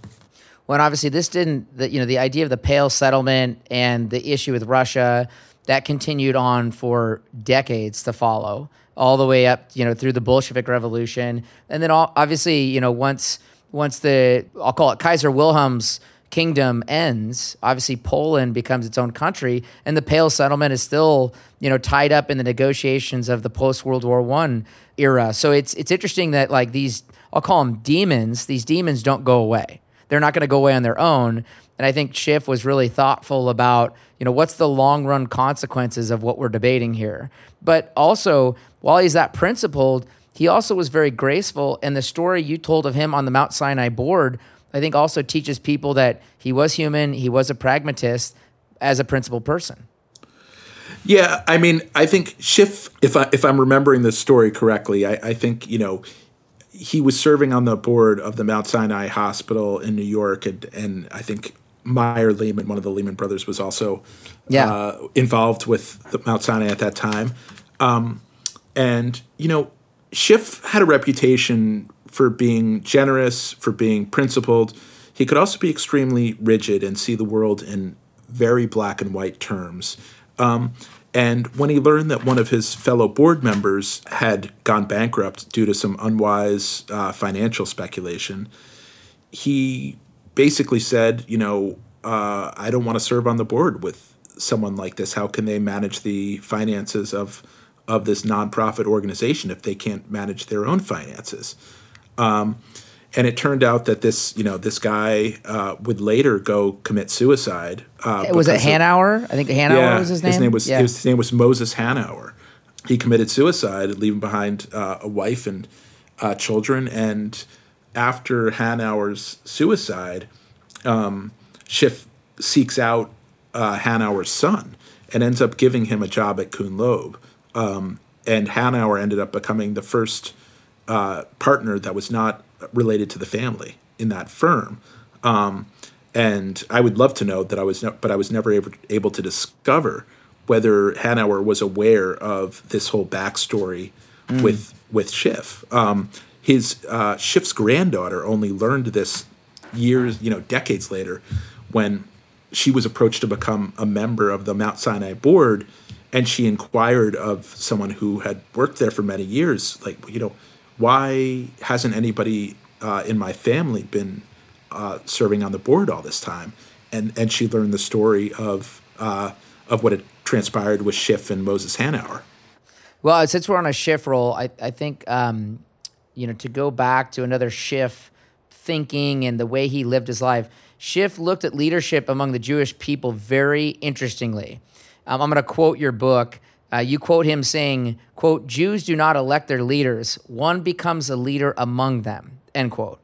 Well, obviously this didn't. The, you know, the idea of the Pale settlement and the issue with Russia that continued on for decades to follow, all the way up, you know, through the Bolshevik Revolution, and then all, obviously, you know, once once the I'll call it Kaiser Wilhelm's kingdom ends, obviously Poland becomes its own country, and the Pale Settlement is still, you know, tied up in the negotiations of the post World War One era. So it's it's interesting that like these I'll call them demons. These demons don't go away. They're not going to go away on their own. And I think Schiff was really thoughtful about, you know, what's the long run consequences of what we're debating here. But also, while he's that principled, he also was very graceful. And the story you told of him on the Mount Sinai board, I think also teaches people that he was human, he was a pragmatist as a principled person. Yeah, I mean, I think Schiff, if I if I'm remembering this story correctly, I, I think you know he was serving on the board of the Mount Sinai Hospital in New York, and and I think Meyer Lehman, one of the Lehman brothers, was also yeah. uh, involved with the Mount Sinai at that time. Um, and you know, Schiff had a reputation for being generous, for being principled. He could also be extremely rigid and see the world in very black and white terms. Um, and when he learned that one of his fellow board members had gone bankrupt due to some unwise uh, financial speculation, he basically said, you know, uh, I don't want to serve on the board with someone like this. How can they manage the finances of of this nonprofit organization if they can't manage their own finances? Um, and it turned out that this you know this guy uh, would later go commit suicide. Uh, was it Hanauer? I think Hanauer yeah, was his name. His name was, yeah. his name was Moses Hanauer. He committed suicide, leaving behind uh, a wife and uh, children. And after Hanauer's suicide, um, Schiff seeks out uh, Hanauer's son and ends up giving him a job at Kuhn Loeb. Um, and Hanauer ended up becoming the first uh, partner that was not related to the family in that firm. Um, and I would love to know that I was, but I was never able, able to discover whether Hanauer was aware of this whole backstory mm. with with Schiff. Um, his uh, Schiff's granddaughter only learned this years, you know, decades later, when she was approached to become a member of the Mount Sinai board, and she inquired of someone who had worked there for many years, like, you know, why hasn't anybody uh, in my family been uh, serving on the board all this time? And and she learned the story of uh, of what had transpired with Schiff and Moses Hanauer. Well, since we're on a Schiff roll, I I think um, you know to go back to another Schiff thinking and the way he lived his life. Schiff looked at leadership among the Jewish people very interestingly. Um, I'm going to quote your book. Uh, you quote him saying, quote, Jews do not elect their leaders. One becomes a leader among them, end quote.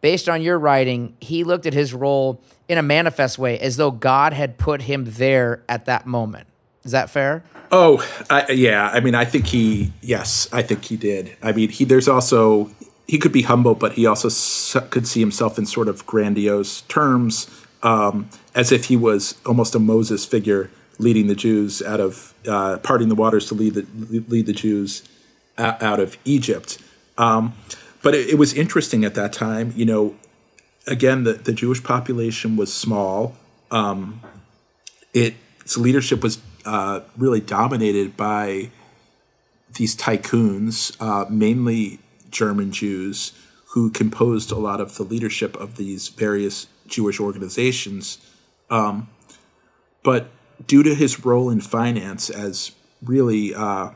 Based on your writing, he looked at his role in a manifest way as though God had put him there at that moment. Is that fair? Oh, I, yeah. I mean, I think he, yes, I think he did. I mean, he, there's also, he could be humble, but he also could see himself in sort of grandiose terms, um, as if he was almost a Moses figure leading the Jews out of uh, parting the waters to lead the lead the Jews out of Egypt. Um, but it, it, was interesting at that time. You know, again, the, the Jewish population was small. Um, its leadership was uh, really dominated by these tycoons, uh, mainly German Jews, who composed a lot of the leadership of these various Jewish organizations. Um, but due to his role in finance as really uh,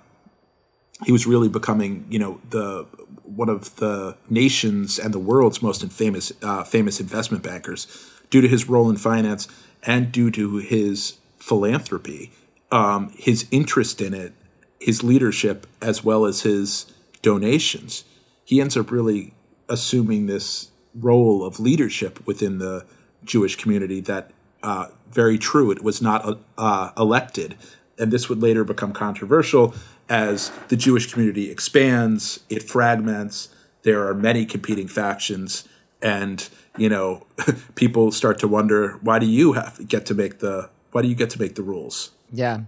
he was really becoming you know the one of the nation's and the world's most famous uh, famous investment bankers. Due to his role in finance and due to his philanthropy um, his interest in it his leadership as well as his donations he ends up really assuming this role of leadership within the Jewish community that uh, very true. It was not uh, elected. And this would later become controversial as the Jewish community expands, it fragments, there are many competing factions, and you know, people start to wonder why do you have get to make the why do you get to make the rules? Yeah.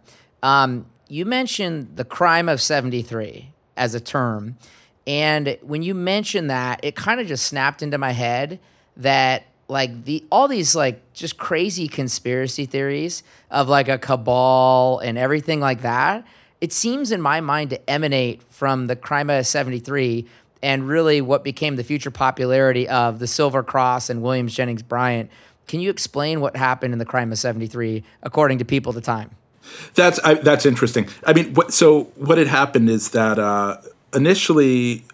Um, you mentioned the crime of 73 as a term. And when you mentioned that, it kind of just snapped into my head that like the all these like just crazy conspiracy theories of like a cabal and everything like that it seems in my mind to emanate from the crime of 73 and really what became the future popularity of the silver cross and williams jennings bryant. Can you explain what happened in the crime of 73 according to people at the time? That's I, that's interesting. I mean what, so what had happened is that uh, initially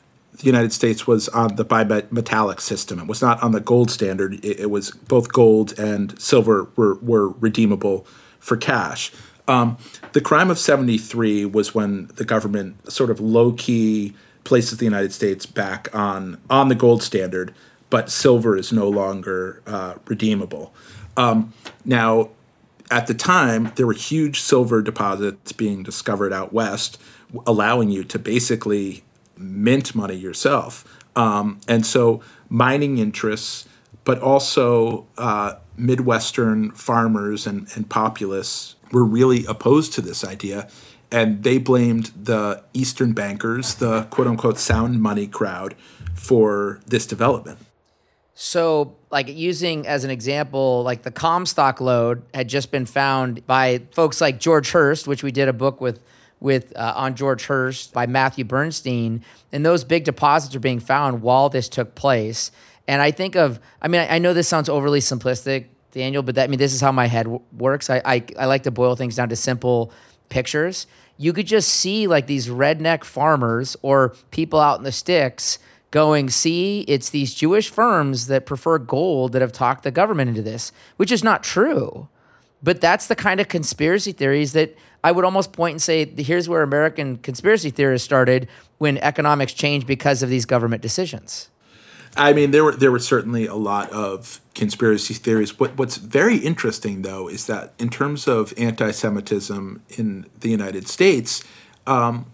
the United States was on the bimetallic system. It was not on the gold standard. It, it was both gold and silver were, were redeemable for cash. Um, the crime of 73 was when the government sort of low key places the United States back on, on the gold standard, but silver is no longer uh, redeemable. Um, now, at the time, there were huge silver deposits being discovered out west, allowing you to basically mint money yourself. Um, and so mining interests, but also uh, Midwestern farmers and, and populists were really opposed to this idea. And they blamed the Eastern bankers, the quote unquote sound money crowd, for this development. So, like using as an example, like the Comstock lode had just been found by folks like George Hearst, which we did a book with with uh, on George Hearst by Matthew Bernstein, and those big deposits are being found while this took place. And I think of, I mean, I, I know this sounds overly simplistic, Daniel, but that, I mean, this is how my head w- works. I, I I like to boil things down to simple pictures. You could just see like these redneck farmers or people out in the sticks going, see, it's these Jewish firms that prefer gold that have talked the government into this, which is not true. But that's the kind of conspiracy theories that I would almost point and say here's where American conspiracy theorists started when economics changed because of these government decisions. I mean, there were there were certainly a lot of conspiracy theories. What what's very interesting though is that in terms of anti-Semitism in the United States, um,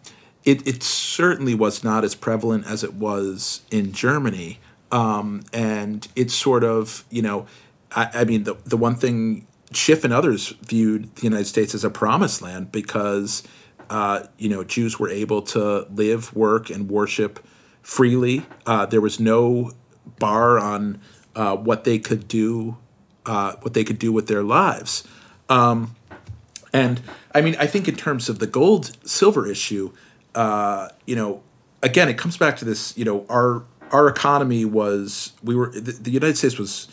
it it certainly was not as prevalent as it was in Germany, um, and it's sort of you know, I, I mean the the one thing Schiff and others viewed the United States as a promised land because uh, you know Jews were able to live, work, and worship freely. Uh, there was no bar on uh, what they could do, uh, what they could do with their lives. Um, and I mean, I think in terms of the gold silver issue, uh, you know, again, it comes back to this. You know, our our economy was we were the, the United States was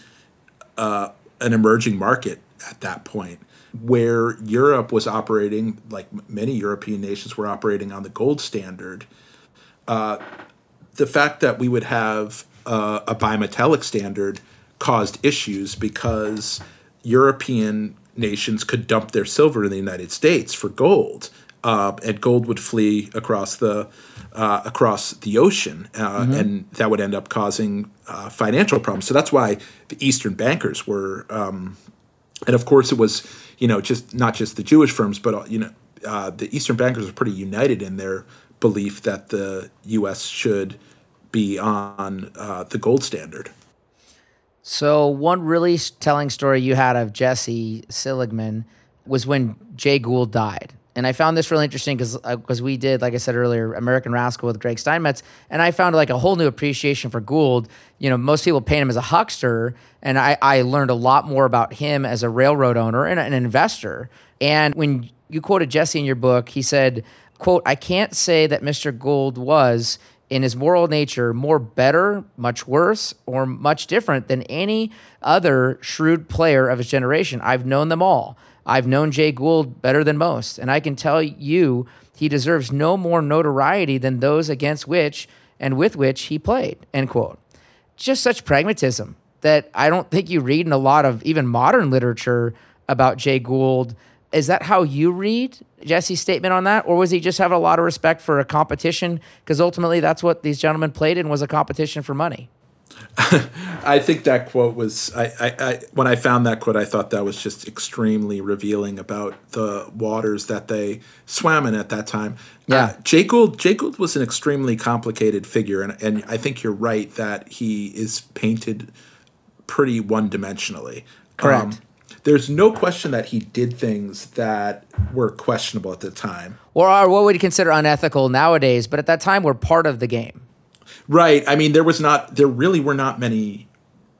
uh, an emerging market at that point, where Europe was operating, like many European nations were operating on the gold standard. Uh, the fact that we would have uh, a bimetallic standard caused issues because European nations could dump their silver in the United States for gold, uh, and gold would flee across the uh, across the ocean, uh, mm-hmm. and that would end up causing uh, financial problems. So that's why the Eastern bankers were um, and of course it was you know just not just the Jewish firms, but you know uh, the Eastern bankers were pretty united in their belief that the U.S. should be on uh, the gold standard. So one really telling story you had of Jesse Seligman was when Jay Gould died. And I found this really interesting because because uh, we did, like I said earlier, American Rascal with Greg Steinmetz, and I found like a whole new appreciation for Gould. You know, most people paint him as a huckster, and I, I learned a lot more about him as a railroad owner and an investor. And when you quoted Jesse in your book, he said, "quote I can't say that Mr. Gould was." in his moral nature more better, much worse, or much different than any other shrewd player of his generation. I've known them all. I've known Jay Gould better than most, and I can tell you he deserves no more notoriety than those against which and with which he played. End quote. Just such pragmatism that I don't think you read in a lot of even modern literature about Jay Gould. Is that how you read Jesse's statement on that? Or was he just have a lot of respect for a competition? Because ultimately that's what these gentlemen played in was a competition for money. I think that quote was I, I, I, when I found that quote I thought that was just extremely revealing about the waters that they swam in at that time. Yeah, uh, Jay Gould, Jay Gould was an extremely complicated figure, and and I think you're right that he is painted pretty one dimensionally. Correct. Um, there's no question that he did things that were questionable at the time, or are what would consider unethical nowadays, but at that time were part of the game. Right. I mean, there was not, there really were not many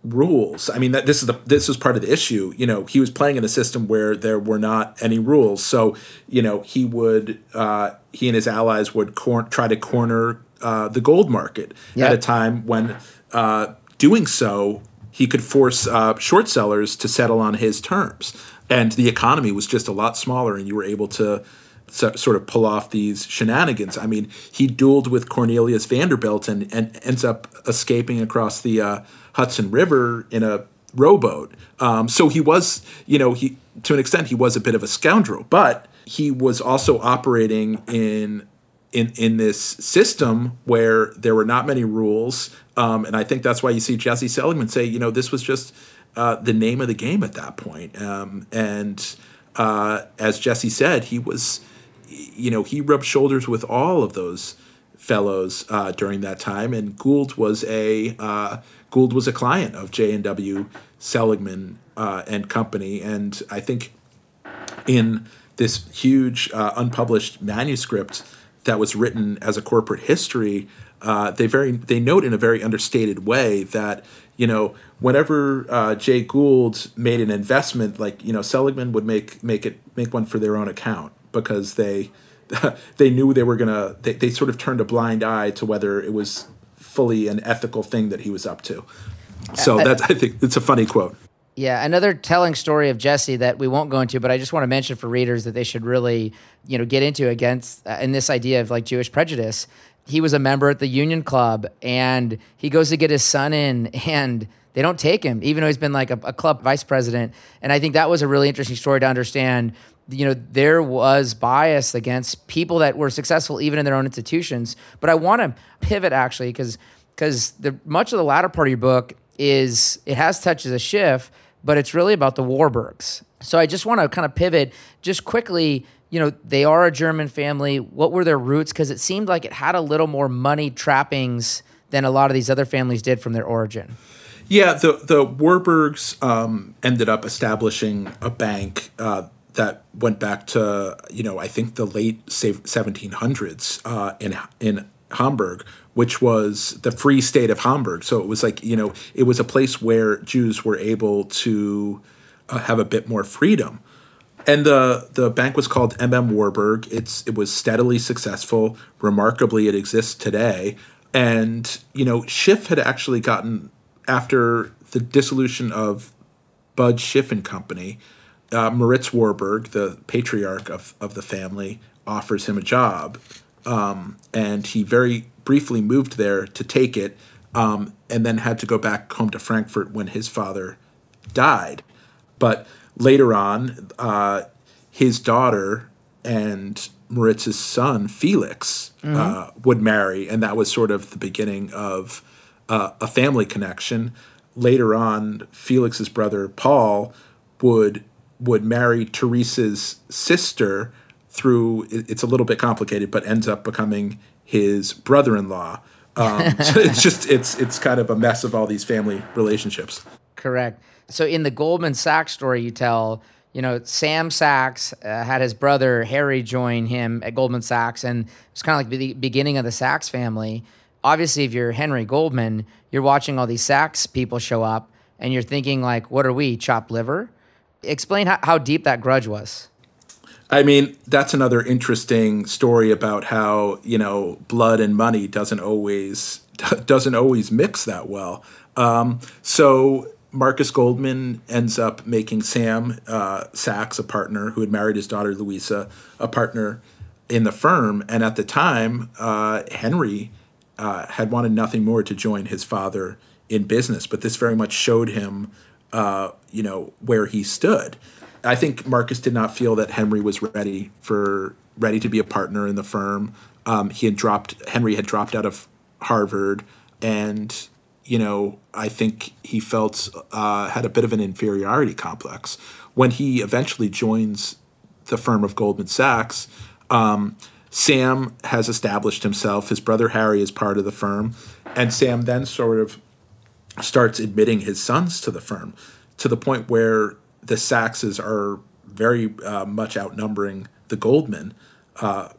rules. I mean, that this is the this was part of the issue. You know, he was playing in a system where there were not any rules. So, you know, he would uh, he and his allies would cor- try to corner uh, the gold market yep. at a time when uh, doing so he could force uh, short sellers to settle on his terms, and the economy was just a lot smaller, and you were able to sort of pull off these shenanigans. I mean, he dueled with Cornelius Vanderbilt and, and ends up escaping across the uh, Hudson River in a rowboat. Um, so he was, you know, he to an extent he was a bit of a scoundrel, but he was also operating in in in this system where there were not many rules, um, and I think that's why you see Jesse Seligman say, you know, this was just uh, the name of the game at that point. Um, and uh, as Jesse said, he was, you know, he rubbed shoulders with all of those fellows uh, during that time, and Gould was a uh, Gould was a client of J and W Seligman uh, and Company, and I think in this huge uh, unpublished manuscript that was written as a corporate history, uh, they very they note in a very understated way that you know whenever uh, Jay Gould made an investment, like you know Seligman would make make it make one for their own account because they they knew they were gonna they, they sort of turned a blind eye to whether it was fully an ethical thing that he was up to. So that's I think it's a funny quote. Yeah, another telling story of Jesse that we won't go into, but I just want to mention for readers that they should really, you know, get into against uh, in this idea of like Jewish prejudice. He was a member at the Union Club, and he goes to get his son in, and they don't take him, even though he's been like a, a club vice president. And I think that was a really interesting story to understand you know there was bias against people that were successful even in their own institutions but i want to pivot actually because because the much of the latter part of your book is it has touches a Schiff but it's really about the Warburgs. So I just want to kind of pivot just quickly. You know, they are a German family. What were their roots? Because it seemed like it had a little more money trappings than a lot of these other families did from their origin. Yeah, the the Warburgs um, ended up establishing a bank uh, that went back to you know I think the late 1700s uh, in in Hamburg, which was the free state of Hamburg. So it was like, you know, it was a place where Jews were able to uh, have a bit more freedom. And the the bank was called MM Warburg. It's it was steadily successful. Remarkably, it exists today. And you know, Schiff had actually gotten after the dissolution of Budge Schiff and Company. Uh, Moritz Warburg, the patriarch of, of the family, offers him a job, um, and he very briefly moved there to take it, um, and then had to go back home to Frankfurt when his father died. But later on, uh, his daughter and Moritz's son Felix mm-hmm. uh, would marry, and that was sort of the beginning of uh, a family connection. Later on, Felix's brother Paul would would marry Therese's sister through. It's a little bit complicated, but ends up becoming his brother-in-law. Um, so it's just it's it's kind of a mess of all these family relationships. Correct. So in the Goldman Sachs story you tell, you know, Sam Sachs uh, had his brother Harry join him at Goldman Sachs, and it's kind of like the beginning of the Sachs family. Obviously, if you're Henry Goldman, you're watching all these Sachs people show up, and you're thinking like, "What are we, chopped liver?" Explain how, how deep that grudge was. I mean, that's another interesting story about how you know blood and money doesn't always doesn't always mix that well. Um, so Marcus Goldman ends up making Sam uh, Sachs a partner who had married his daughter Louisa a partner in the firm, and at the time, uh, Henry uh, had wanted nothing more to join his father in business, but this very much showed him, uh, you know, where he stood. I think Marcus did not feel that Henry was ready for ready to be a partner in the firm. Um, he had dropped Henry had dropped out of Harvard, and you know I think he felt uh, had a bit of an inferiority complex when he eventually joins the firm of Goldman Sachs. Um, Sam has established himself. His brother Harry is part of the firm, and Sam then sort of starts admitting his sons to the firm to the point where the Sachses are very uh, much outnumbering the Goldman uh,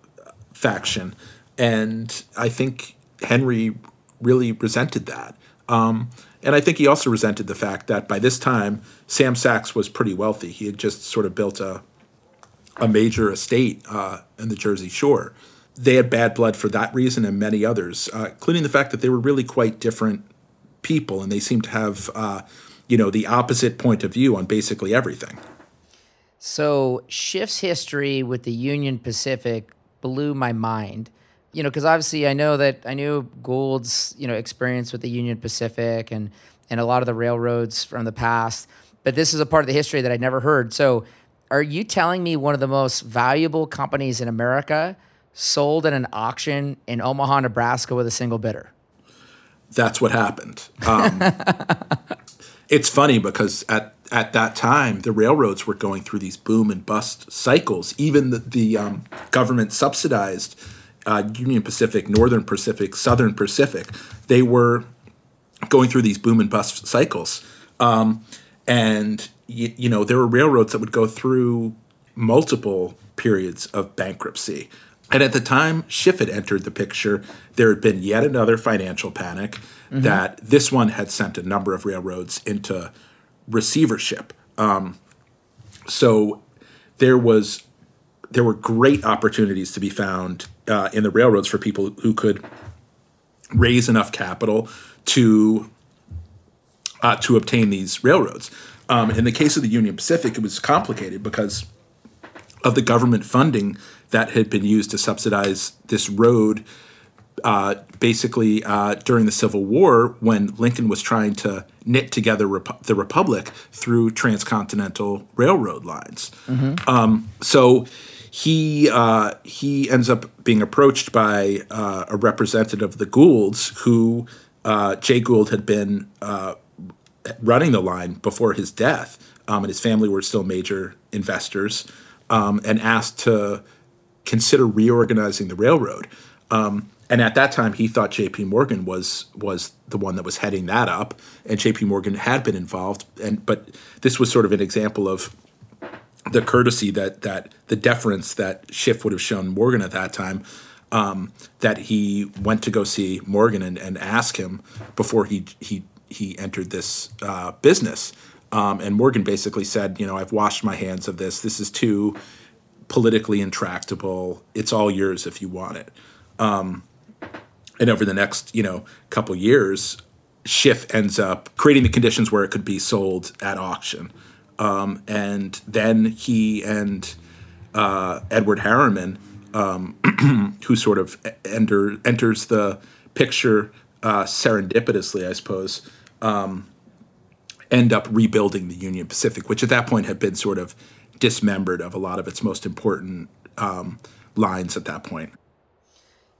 faction, and I think Henry really resented that. Um, And I think he also resented the fact that by this time, Sam Sachs was pretty wealthy. He had just sort of built a, a major estate uh, in the Jersey Shore. They had bad blood for that reason and many others, uh, including the fact that they were really quite different people and they seem to have, uh, you know, the opposite point of view on basically everything. So Schiff's history with the Union Pacific blew my mind. You know, because obviously I know that I knew Gould's you know experience with the Union Pacific and and a lot of the railroads from the past, but this is a part of the history that I'd never heard. So, are you telling me one of the most valuable companies in America sold at an auction in Omaha, Nebraska, with a single bidder? That's what happened. Um, it's funny because at at that time, the railroads were going through these boom and bust cycles. Even the, the um, government subsidized uh, Union Pacific, Northern Pacific, Southern Pacific. They were going through these boom and bust cycles. Um, and, you, you know, there were railroads that would go through multiple periods of bankruptcy. And at the time Schiff had entered the picture, there had been yet another financial panic mm-hmm. that this one had sent a number of railroads into receivership. Um, so there was there were great opportunities to be found uh, in the railroads for people who could raise enough capital to uh, to obtain these railroads. Um, in the case of the Union Pacific, it was complicated because of the government funding that had been used to subsidize this road uh, basically uh, during the Civil War when Lincoln was trying to knit together Rep- the Republic through transcontinental railroad lines. Mm-hmm. Um, so he uh, he ends up being approached by uh, a representative of the Goulds, who uh, Jay Gould had been uh, running the line before his death, um, and his family were still major investors, um, and asked to consider reorganizing the railroad. Um, and at that time, he thought J.P. Morgan was was the one that was heading that up, and J.P. Morgan had been involved. And but this was sort of an example of the courtesy that that the deference that Schiff would have shown Morgan at that time. Um, that he went to go see Morgan and, and ask him before he he he entered this uh, business. Um, and Morgan basically said, you know, I've washed my hands of this. This is too politically intractable. It's all yours if you want it. Um, and over the next you know couple years Schiff ends up creating the conditions where it could be sold at auction um, and then he and uh, Edward Harriman um, who sort of enter, enters the picture uh, serendipitously I suppose um, end up rebuilding the Union Pacific which at that point had been sort of dismembered of a lot of its most important um, lines at that point.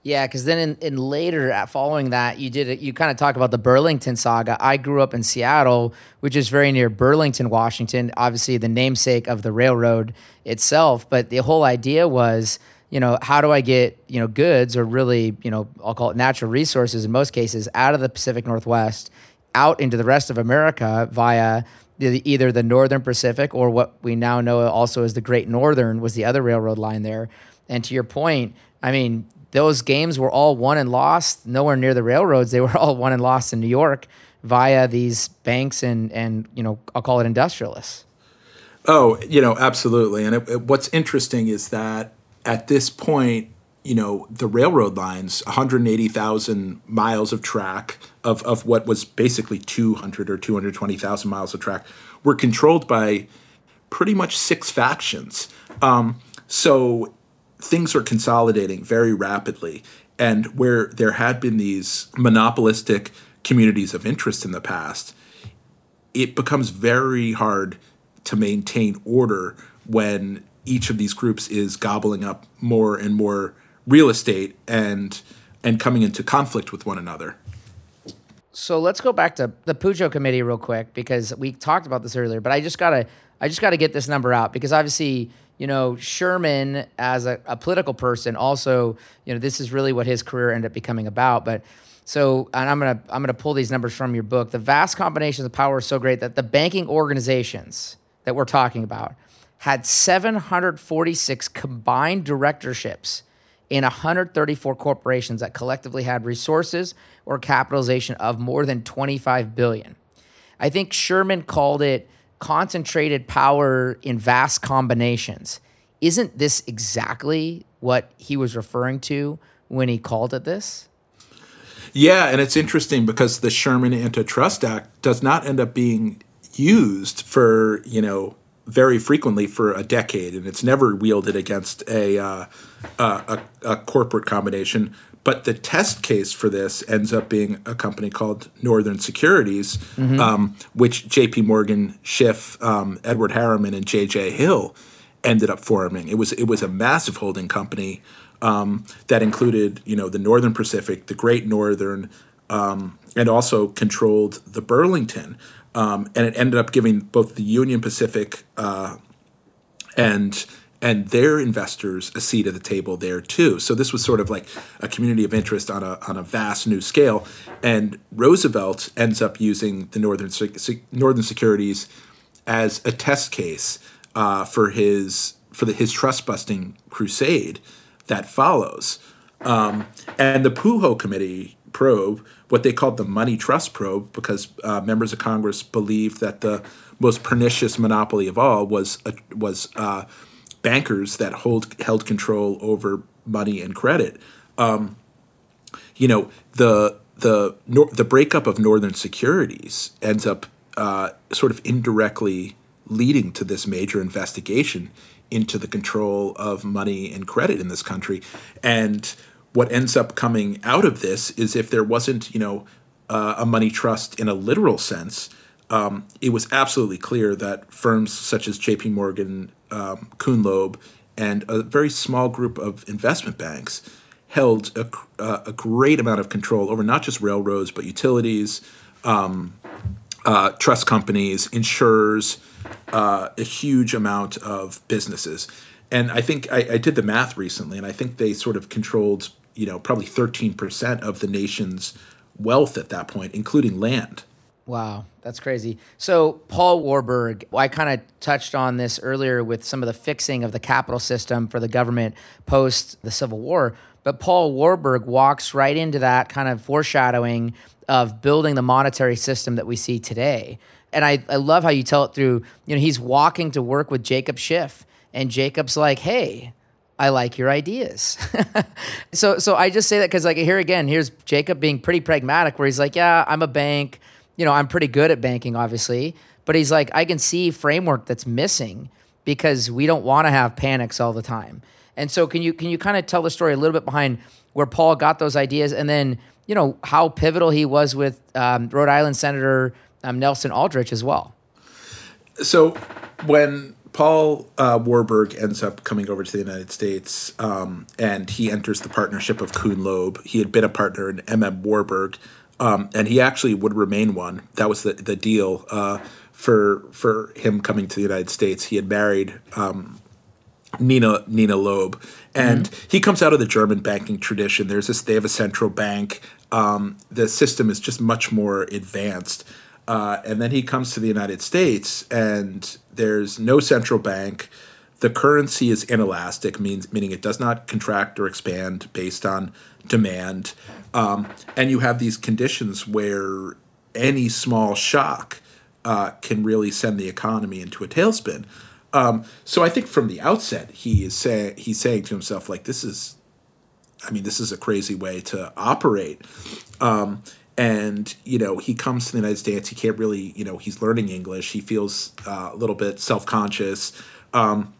Yeah, because then in, in later uh, following that, you did you kind of talk about the Burlington saga. I grew up in Seattle, which is very near Burlington, Washington. Obviously, the namesake of the railroad itself, but the whole idea was, you know, how do I get you know goods or really you know I'll call it natural resources in most cases out of the Pacific Northwest out into the rest of America via the, either the Northern Pacific or what we now know also as the Great Northern was the other railroad line there. And to your point, I mean, those games were all won and lost nowhere near the railroads. They were all won and lost in New York via these banks and and you know I'll call it industrialists. Oh, you know, absolutely. And it, it, what's interesting is that at this point, you know, the railroad lines, 180,000 miles of track of, of what was basically 200 or 220,000 miles of track, were controlled by pretty much six factions. Um, so things are consolidating very rapidly. And where there had been these monopolistic communities of interest in the past, it becomes very hard to maintain order when each of these groups is gobbling up more and more real estate and and coming into conflict with one another. So let's go back to the Pujo committee real quick because we talked about this earlier, but I just gotta I just gotta get this number out because obviously you know, Sherman as a, a, political person also, you know, this is really what his career ended up becoming about. But so, and I'm gonna I'm gonna pull these numbers from your book. The vast combinations of power is so great that the banking organizations that we're talking about had 746 combined directorships in 134 corporations that collectively had resources or capitalization of more than 25 billion. I think Sherman called it concentrated power in vast combinations. Isn't this exactly what he was referring to when he called it this? Yeah, and it's interesting because the Sherman Antitrust Act does not end up being used for, you know, very frequently for a decade, and it's never wielded against a, uh, a, a, corporate combination. But the test case for this ends up being a company called Northern Securities, mm-hmm. um, which J.P. Morgan, Schiff, um, Edward Harriman, and J.J. Hill ended up forming. It was it was a massive holding company um, that included you know the Northern Pacific, the Great Northern, um, and also controlled the Burlington. Um, and it ended up giving both the Union Pacific uh, and and their investors a seat at the table there too. So this was sort of like a community of interest on a on a vast new scale. And Roosevelt ends up using the Northern Northern Securities as a test case uh, for his for the, his trust busting crusade that follows. Um, and the Pujo Committee probe, what they called the money trust probe, because uh, members of Congress believed that the most pernicious monopoly of all was uh, was uh, bankers that hold held control over money and credit. Um, you know the the nor- the breakup of Northern Securities ends up uh, sort of indirectly leading to this major investigation into the control of money and credit in this country. And what ends up coming out of this is if there wasn't, you know, uh, a money trust in a literal sense, um, it was absolutely clear that firms such as J.P. Morgan, um, Kuhn Loeb, and a very small group of investment banks held a, uh, a great amount of control over not just railroads but utilities, um, uh, trust companies, insurers, uh, a huge amount of businesses. And I think I, I, did the math recently, and I think they sort of controlled, you know, probably 13% of the nation's wealth at that point, including land. Wow, that's crazy. So, Paul Warburg, I kind of touched on this earlier with some of the fixing of the capital system for the government post the Civil War. But Paul Warburg walks right into that kind of foreshadowing of building the monetary system that we see today. And I, I love how you tell it through, you know, he's walking to work with Jacob Schiff, and Jacob's like, hey, I like your ideas. so so I just say that because like here again, here's Jacob being pretty pragmatic, where he's like, yeah, I'm a bank, you know, I'm pretty good at banking, obviously, but he's like, I can see framework that's missing because we don't want to have panics all the time. And so can you can you kind of tell the story a little bit behind where Paul got those ideas, and then you know how pivotal he was with um, Rhode Island Senator um, Nelson Aldrich as well. So when Paul uh, Warburg ends up coming over to the United States, um, and he enters the partnership of Kuhn Loeb. He had been a partner in M.M. Warburg, um, and he actually would remain one. That was the the deal uh, for for him coming to the United States. He had married um, Nina Nina Loeb, and mm-hmm. he comes out of the German banking tradition. There's this; they have a central bank. Um, the system is just much more advanced. Uh, and then he comes to the United States, and there's no central bank. The currency is inelastic, means meaning it does not contract or expand based on demand. Um, and you have these conditions where any small shock uh, can really send the economy into a tailspin. Um, so I think from the outset, he is saying he's saying to himself like, "This is, I mean, this is a crazy way to operate." Um, and you know, he comes to the United States. He can't really, you know, he's learning English. He feels uh, a little bit self conscious. Um,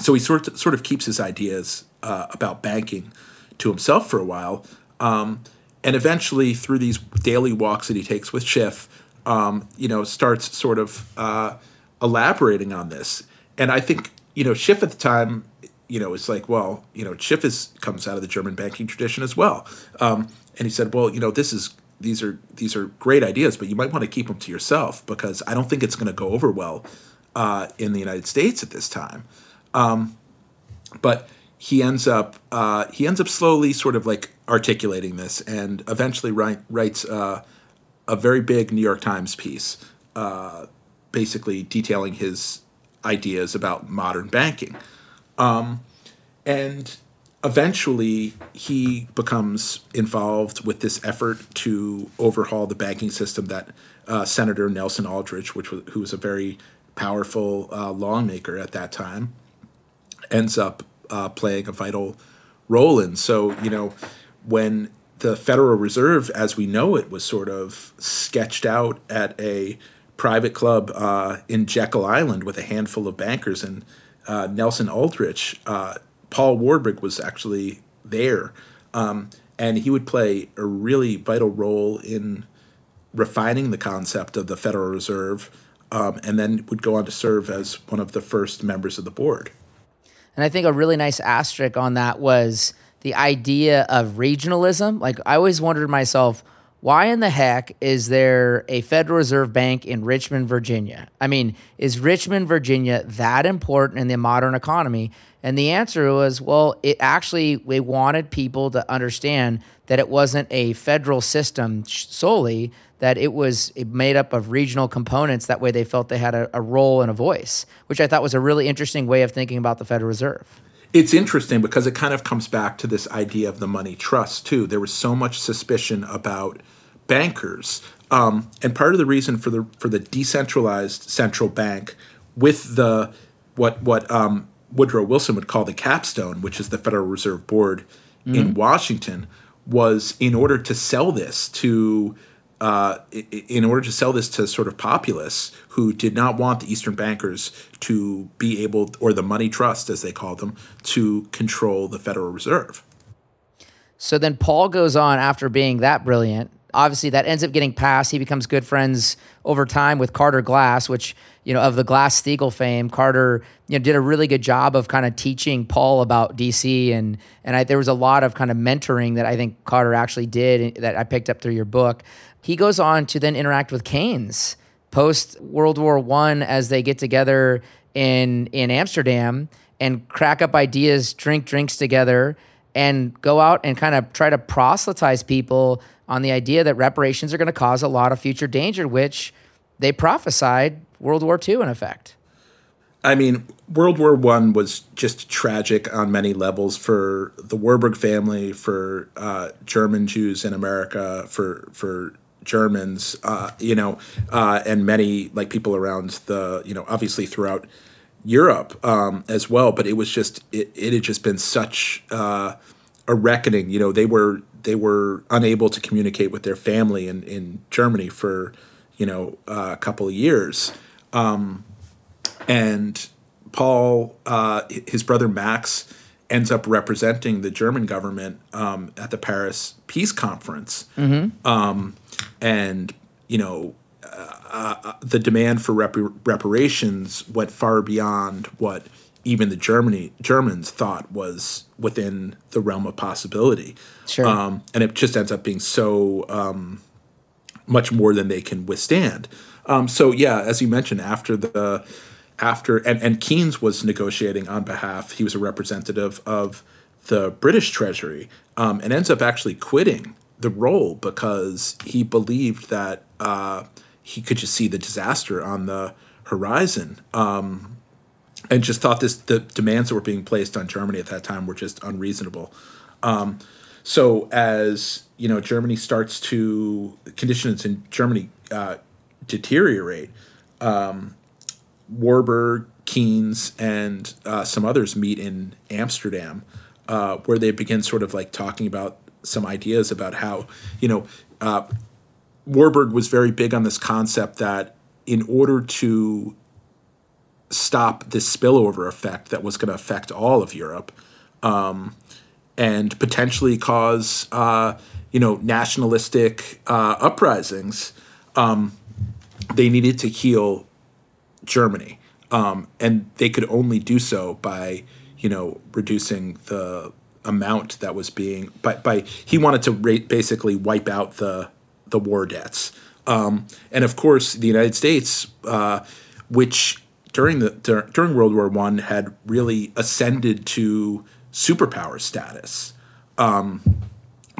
so he sort of, sort of keeps his ideas uh, about banking to himself for a while. Um, and eventually, through these daily walks that he takes with Schiff, um, you know, starts sort of uh, elaborating on this and I think you know Schiff at the time, you know, it's like, well, you know, Schiff is comes out of the German banking tradition as well, um, and he said, well, you know, this is these are these are great ideas, but you might want to keep them to yourself because I don't think it's going to go over well uh, in the United States at this time. Um, but he ends up uh, he ends up slowly sort of like articulating this, and eventually write, writes uh, a very big New York Times piece, uh, basically detailing his ideas about modern banking. Um, and eventually, he becomes involved with this effort to overhaul the banking system that uh, Senator Nelson Aldrich, which was, who was a very powerful uh, lawmaker at that time, ends up uh, playing a vital role in. So, you know, when the Federal Reserve, as we know it, was sort of sketched out at a private club uh, in Jekyll Island with a handful of bankers and uh, Nelson Aldrich, uh, Paul Warburg was actually there. Um, and he would play a really vital role in refining the concept of the Federal Reserve um, and then would go on to serve as one of the first members of the board. And I think a really nice asterisk on that was the idea of regionalism. Like, I always wondered myself, why in the heck is there a Federal Reserve Bank in Richmond, Virginia? I mean, is Richmond, Virginia that important in the modern economy? And the answer was, well, it actually, we wanted people to understand that it wasn't a federal system solely, that it was made up of regional components. That way they felt they had a, a role and a voice, which I thought was a really interesting way of thinking about the Federal Reserve. It's interesting because it kind of comes back to this idea of the money trust, too. There was so much suspicion about bankers. Um, and part of the reason for the for the decentralized central bank with the what what um, Woodrow Wilson would call the capstone, which is the Federal Reserve Board mm-hmm. in Washington, was in order to sell this to uh, in order to sell this to sort of populists who did not want the Eastern bankers to be able, or the money trust as they called them, to control the Federal Reserve. So then Paul goes on after being that brilliant obviously that ends up getting passed. He becomes good friends over time with Carter Glass, which you know of the Glass Steagall fame. Carter you know did a really good job of kind of teaching Paul about DC, and and I, there was a lot of kind of mentoring that I think Carter actually did that I picked up through your book. He goes on to then interact with Keynes post World War One as they get together in in Amsterdam and crack up ideas, drink drinks together, and go out and kind of try to proselytize people on the idea that reparations are going to cause a lot of future danger, which they prophesied World War II in effect. I mean, World War One was just tragic on many levels for the Warburg family, for uh, German Jews in America, for for Germans, uh, you know, uh, and many like people around the, you know, obviously throughout Europe um, as well. But it was just it, it had just been such uh, a reckoning. You know, they were they were unable to communicate with their family in, in Germany for you know uh, a couple of years, um, and Paul, uh, his brother Max, ends up representing the German government um, at the Paris Peace Conference, mm-hmm. um, and you know. Uh, uh the demand for rep- reparations went far beyond what even the Germany Germans thought was within the realm of possibility. Sure. Um, and it just ends up being so um, much more than they can withstand. Um, so yeah, as you mentioned, after the after and, and Keynes was negotiating on behalf, he was a representative of the British Treasury, um, and ends up actually quitting the role because he believed that uh, he could just see the disaster on the horizon. Um, and just thought this the demands that were being placed on Germany at that time were just unreasonable. Um, so as you know, Germany starts to conditions in Germany uh, deteriorate. Um, Warburg, Keynes, and uh, some others meet in Amsterdam, uh, where they begin sort of like talking about some ideas about how you know uh, Warburg was very big on this concept that in order to stop this spillover effect that was going to affect all of Europe, um, and potentially cause uh, you know nationalistic uh, uprisings. Um, they needed to heal Germany, um, and they could only do so by you know reducing the amount that was being by, by he wanted to rate, basically wipe out the the war debts. Um, and of course, the United States, uh, which during the during World War One had really ascended to superpower status. Um,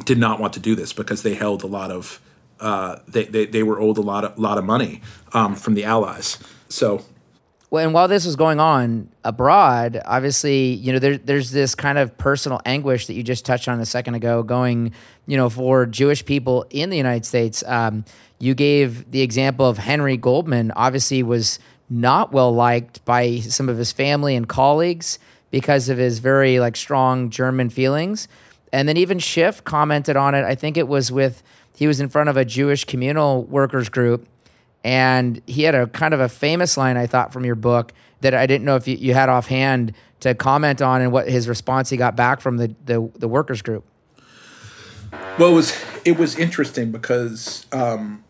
did not want to do this because they held a lot of uh, they, they they were owed a lot of lot of money um, from the Allies. So, Well, and while this was going on abroad, obviously, you know, there, there's this kind of personal anguish that you just touched on a second ago, going, you know, for Jewish people in the United States. Um, you gave the example of Henry Goldman. Obviously, was not well liked by some of his family and colleagues because of his very like strong German feelings. And then even Schiff commented on it. I think it was with he was in front of a Jewish communal workers group and he had a kind of a famous line, I thought, from your book that I didn't know if you, you had offhand to comment on and what his response he got back from the, the, the workers group. Well, it was it was interesting because um,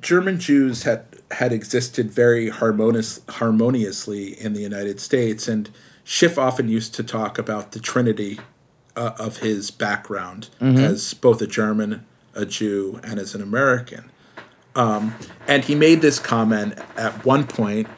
German Jews had had existed very harmonious harmoniously in the United States, and Schiff often used to talk about the trinity uh, of his background mm-hmm. as both a German, a Jew, and as an American. Um, and he made this comment at one point,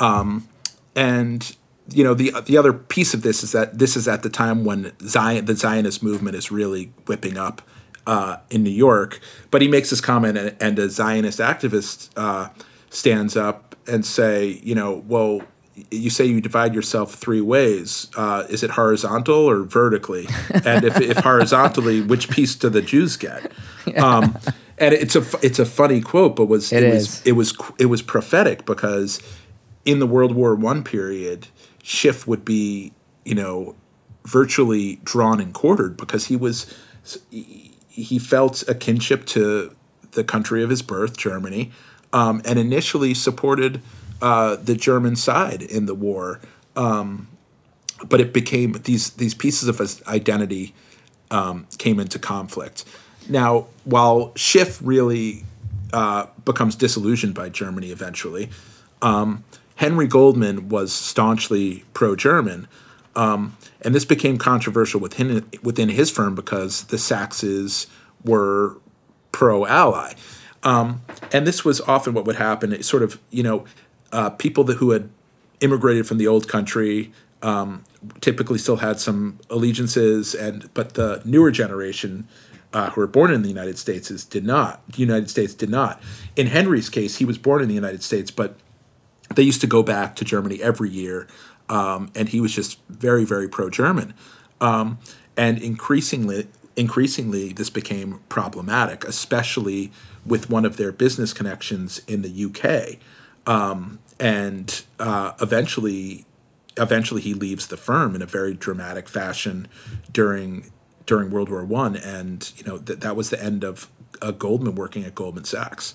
um, and you know the the other piece of this is that this is at the time when Zion the Zionist movement is really whipping up uh, in New York. But he makes this comment, and, and a Zionist activist uh, stands up and say, you know, well, you say you divide yourself three ways. Uh, is it horizontal or vertically? And if, if horizontally, which piece do the Jews get? Um, and it's a it's a funny quote, but was it, it was it was it was prophetic because in the World War One period, Schiff would be you know virtually drawn and quartered because he was he felt a kinship to the country of his birth, Germany, um, and initially supported uh, the German side in the war. Um, but it became these these pieces of identity um, came into conflict. Now, while Schiff really uh, becomes disillusioned by Germany eventually, um, Henry Goldman was staunchly pro-German, um, and this became controversial within within his firm because the Sachses were pro-ally, um, and this was often what would happen. It sort of, you know, uh, people that, who had immigrated from the old country um, typically still had some allegiances, and but the newer generation uh, who were born in the United States is, did not. The United States did not. In Henry's case, he was born in the United States, but they used to go back to Germany every year, um, and he was just very, very pro-German. Um, and increasingly, increasingly, this became problematic, especially with one of their business connections in the UK. Um, and uh, eventually, eventually, he leaves the firm in a very dramatic fashion during during World War One, and you know that that was the end of uh, Goldman working at Goldman Sachs.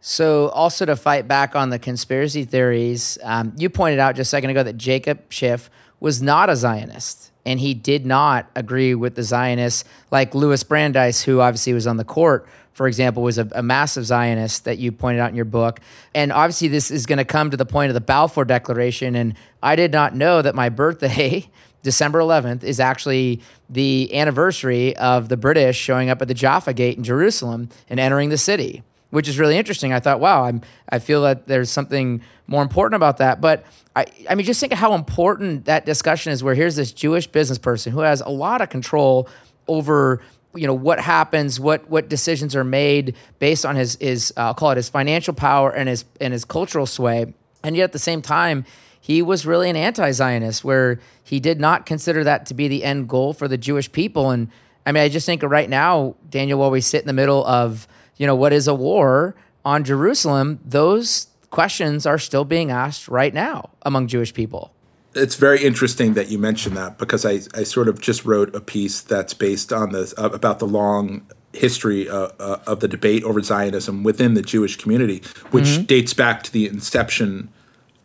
So, also to fight back on the conspiracy theories, um, you pointed out just a second ago that Jacob Schiff was not a Zionist, and he did not agree with the Zionists, like Louis Brandeis, who obviously was on the court, for example, was a, a massive Zionist that you pointed out in your book. And obviously, this is going to come to the point of the Balfour Declaration. And I did not know that my birthday December 11th is actually the anniversary of the British showing up at the Jaffa Gate in Jerusalem and entering the city, which is really interesting. I thought, wow, I'm, I feel that there's something more important about that. But I, I mean, just think of how important that discussion is where here's this Jewish business person who has a lot of control over you know what happens what what decisions are made based on his his uh, I'll call it his financial power and his and his cultural sway and yet at the same time he was really an anti-Zionist, where he did not consider that to be the end goal for the Jewish people. And I mean, I just think right now, Daniel, while we sit in the middle of you know what is a war on Jerusalem, those questions are still being asked right now among Jewish people. It's very interesting that you mentioned that because I, I sort of just wrote a piece that's based on this uh, about the long history uh, uh, of the debate over Zionism within the Jewish community, which mm-hmm. dates back to the inception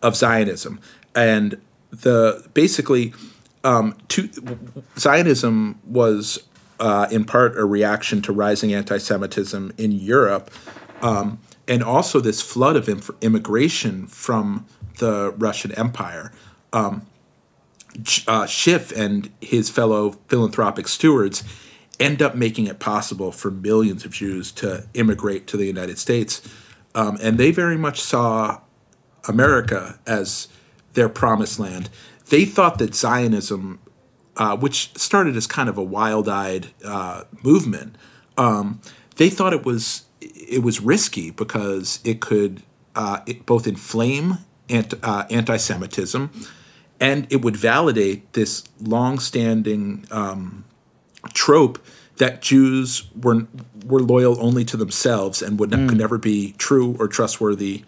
of Zionism, and the basically um, to, Zionism was uh, in part a reaction to rising anti-Semitism in Europe, um, and also this flood of inf- immigration from the Russian Empire. Um, uh, Schiff and his fellow philanthropic stewards end up making it possible for millions of Jews to immigrate to the United States. Um, and they very much saw America as their promised land. They thought that Zionism, uh, which started as kind of a wild-eyed uh, movement, um, they thought it was it was risky because it could uh, it both inflame anti, uh, anti-Semitism, and it would validate this long-standing um, trope that Jews were were loyal only to themselves and would mm. could never be true or trustworthy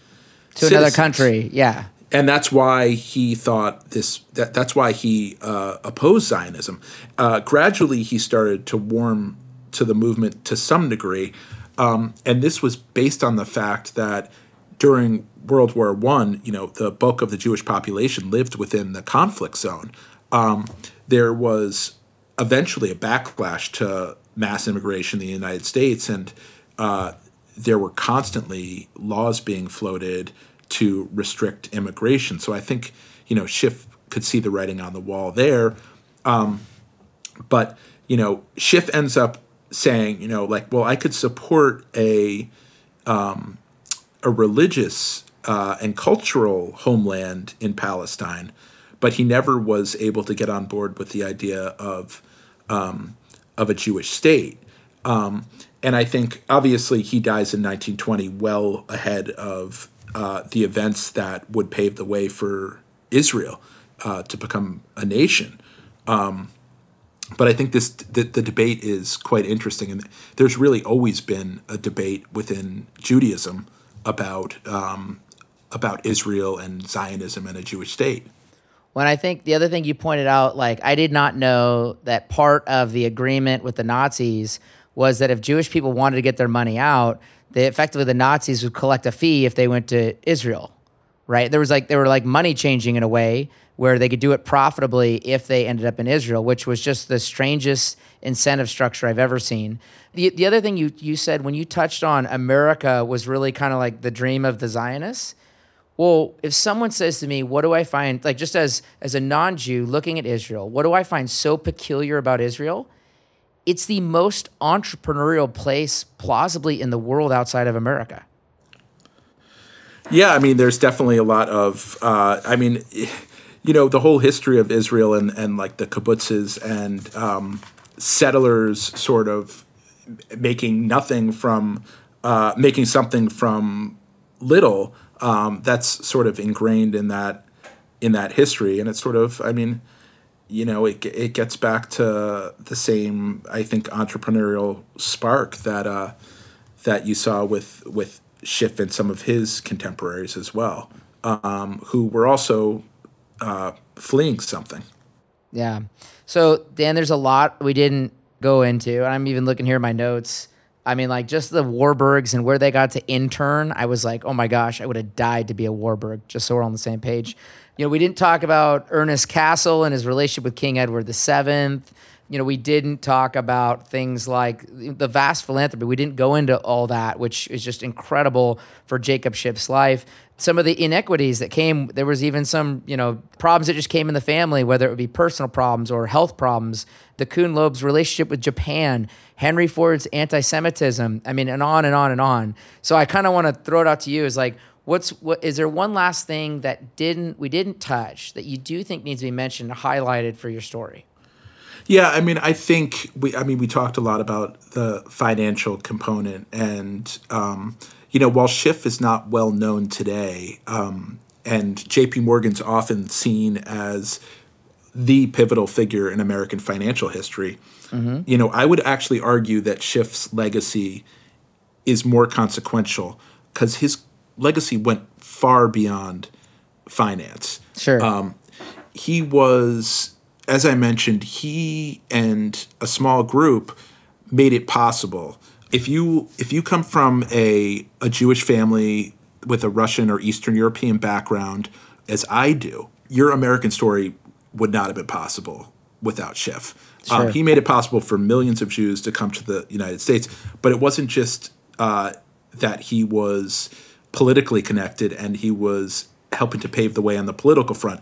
to citizens. another country. Yeah, and that's why he thought this. That, that's why he uh, opposed Zionism. Uh, gradually, he started to warm to the movement to some degree, um, and this was based on the fact that during World War One, you know, the bulk of the Jewish population lived within the conflict zone. Um, there was eventually a backlash to mass immigration in the United States, and uh, there were constantly laws being floated to restrict immigration. So I think you know Schiff could see the writing on the wall there, um, but you know Schiff ends up saying you know like well I could support a um, a religious uh, and cultural homeland in Palestine, but he never was able to get on board with the idea of um, of a Jewish state. Um, and I think obviously he dies in 1920, well ahead of uh, the events that would pave the way for Israel uh, to become a nation. Um, but I think this the, the, debate is quite interesting, and there's really always been a debate within Judaism about um, about Israel and Zionism and a Jewish state. When I think the other thing you pointed out, like I did not know that part of the agreement with the Nazis was that if Jewish people wanted to get their money out, they effectively the Nazis would collect a fee if they went to Israel, right? There was like they were like money changing in a way where they could do it profitably if they ended up in Israel, which was just the strangest incentive structure I've ever seen. The the other thing you you said when you touched on America was really kind of like the dream of the Zionists. Well, if someone says to me, "What do I find like just as as a non-Jew looking at Israel, what do I find so peculiar about Israel?" it's the most entrepreneurial place plausibly in the world outside of America. Yeah, I mean, there's definitely a lot of, uh, I mean, you know, the whole history of Israel and, and like the kibbutzes and um, settlers sort of making nothing from, uh, making something from little. Um, that's sort of ingrained in that in that history, and it's sort of, I mean, you know, it it gets back to the same, I think, entrepreneurial spark that uh, that you saw with with Schiff and some of his contemporaries as well, um, who were also uh, fleeing something. Yeah. So Dan, there's a lot we didn't go into, and I'm even looking here at my notes. I mean, like just the Warburgs and where they got to intern. I was like, oh my gosh, I would have died to be a Warburg. Just so we're on the same page. You know, we didn't talk about Ernest Cassel and his relationship with King Edward VII. You know, we didn't talk about things like the vast philanthropy. We didn't go into all that, which is just incredible for Jacob Schiff's life. Some of the inequities that came, there was even some, you know, problems that just came in the family, whether it would be personal problems or health problems. The Kuhn Loeb's relationship with Japan, Henry Ford's anti Semitism. I mean, and on and on and on. So I kind of want to throw it out to you is like, What's what is there one last thing that didn't we didn't touch that you do think needs to be mentioned, highlighted for your story? Yeah, I mean, I think we. I mean, we talked a lot about the financial component, and um, you know, while Schiff is not well known today, um, and J.P. Morgan's often seen as the pivotal figure in American financial history. Mm-hmm. You know, I would actually argue that Schiff's legacy is more consequential because his legacy went far beyond finance. Sure. Um, he was, as I mentioned, he and a small group made it possible. If you if you come from a a Jewish family with a Russian or Eastern European background, as I do, your American story would not have been possible without Schiff. Um, sure. Um, he made it possible for millions of Jews to come to the United States, but it wasn't just uh, that he was politically connected and he was helping to pave the way on the political front.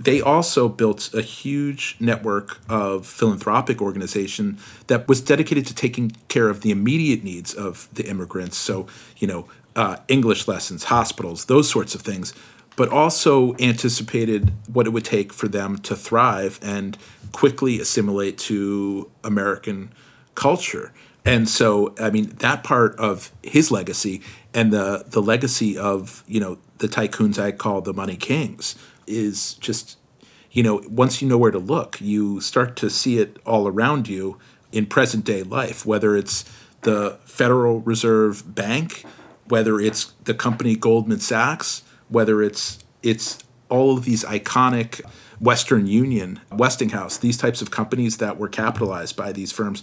They also built a huge network of philanthropic organization that was dedicated to taking care of the immediate needs of the immigrants. So, you know, uh, English lessons, hospitals, those sorts of things, but also anticipated what it would take for them to thrive and quickly assimilate to American culture. And so, I mean, that part of his legacy and the the legacy of you know the tycoons I call the money kings is just you know once you know where to look, you start to see it all around you in present day life, whether it's the Federal Reserve Bank, whether it's the company Goldman Sachs, whether it's it's all of these iconic Western Union, Westinghouse, these types of companies that were capitalized by these firms,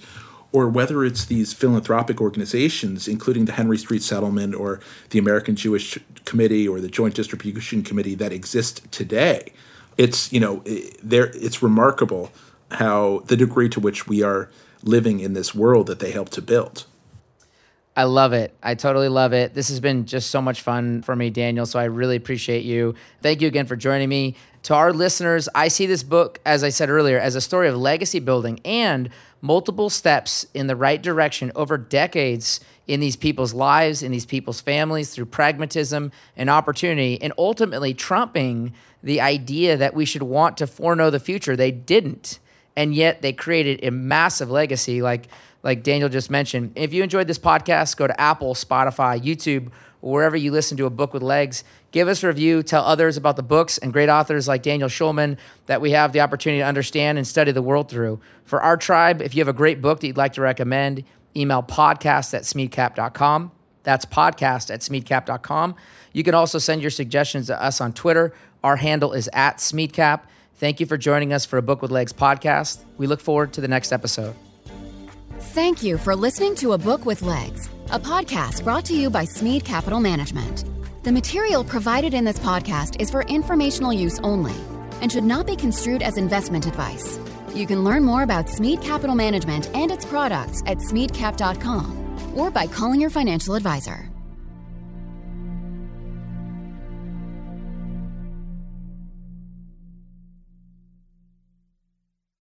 or whether it's these philanthropic organizations, including the Henry Street Settlement or the American Jewish Committee or the Joint Distribution Committee that exist today. It's you know there it's remarkable how the degree to which we are living in this world that they helped to build. I love it. I totally love it. This has been just so much fun for me, Daniel. So I really appreciate you. Thank you again for joining me. To our listeners, I see this book, as I said earlier, as a story of legacy building and multiple steps in the right direction over decades in these people's lives, in these people's families through pragmatism and opportunity, and ultimately trumping the idea that we should want to foreknow the future. They didn't. And yet they created a massive legacy. Like, like Daniel just mentioned. If you enjoyed this podcast, go to Apple, Spotify, YouTube, wherever you listen to a book with legs. Give us a review, tell others about the books and great authors like Daniel Schulman that we have the opportunity to understand and study the world through. For our tribe, if you have a great book that you'd like to recommend, email podcast at smeadcap.com. That's podcast at smeadcap.com. You can also send your suggestions to us on Twitter. Our handle is at smeadcap. Thank you for joining us for a Book with Legs podcast. We look forward to the next episode. Thank you for listening to A Book with Legs, a podcast brought to you by Smead Capital Management. The material provided in this podcast is for informational use only and should not be construed as investment advice. You can learn more about Smead Capital Management and its products at smeadcap.com or by calling your financial advisor.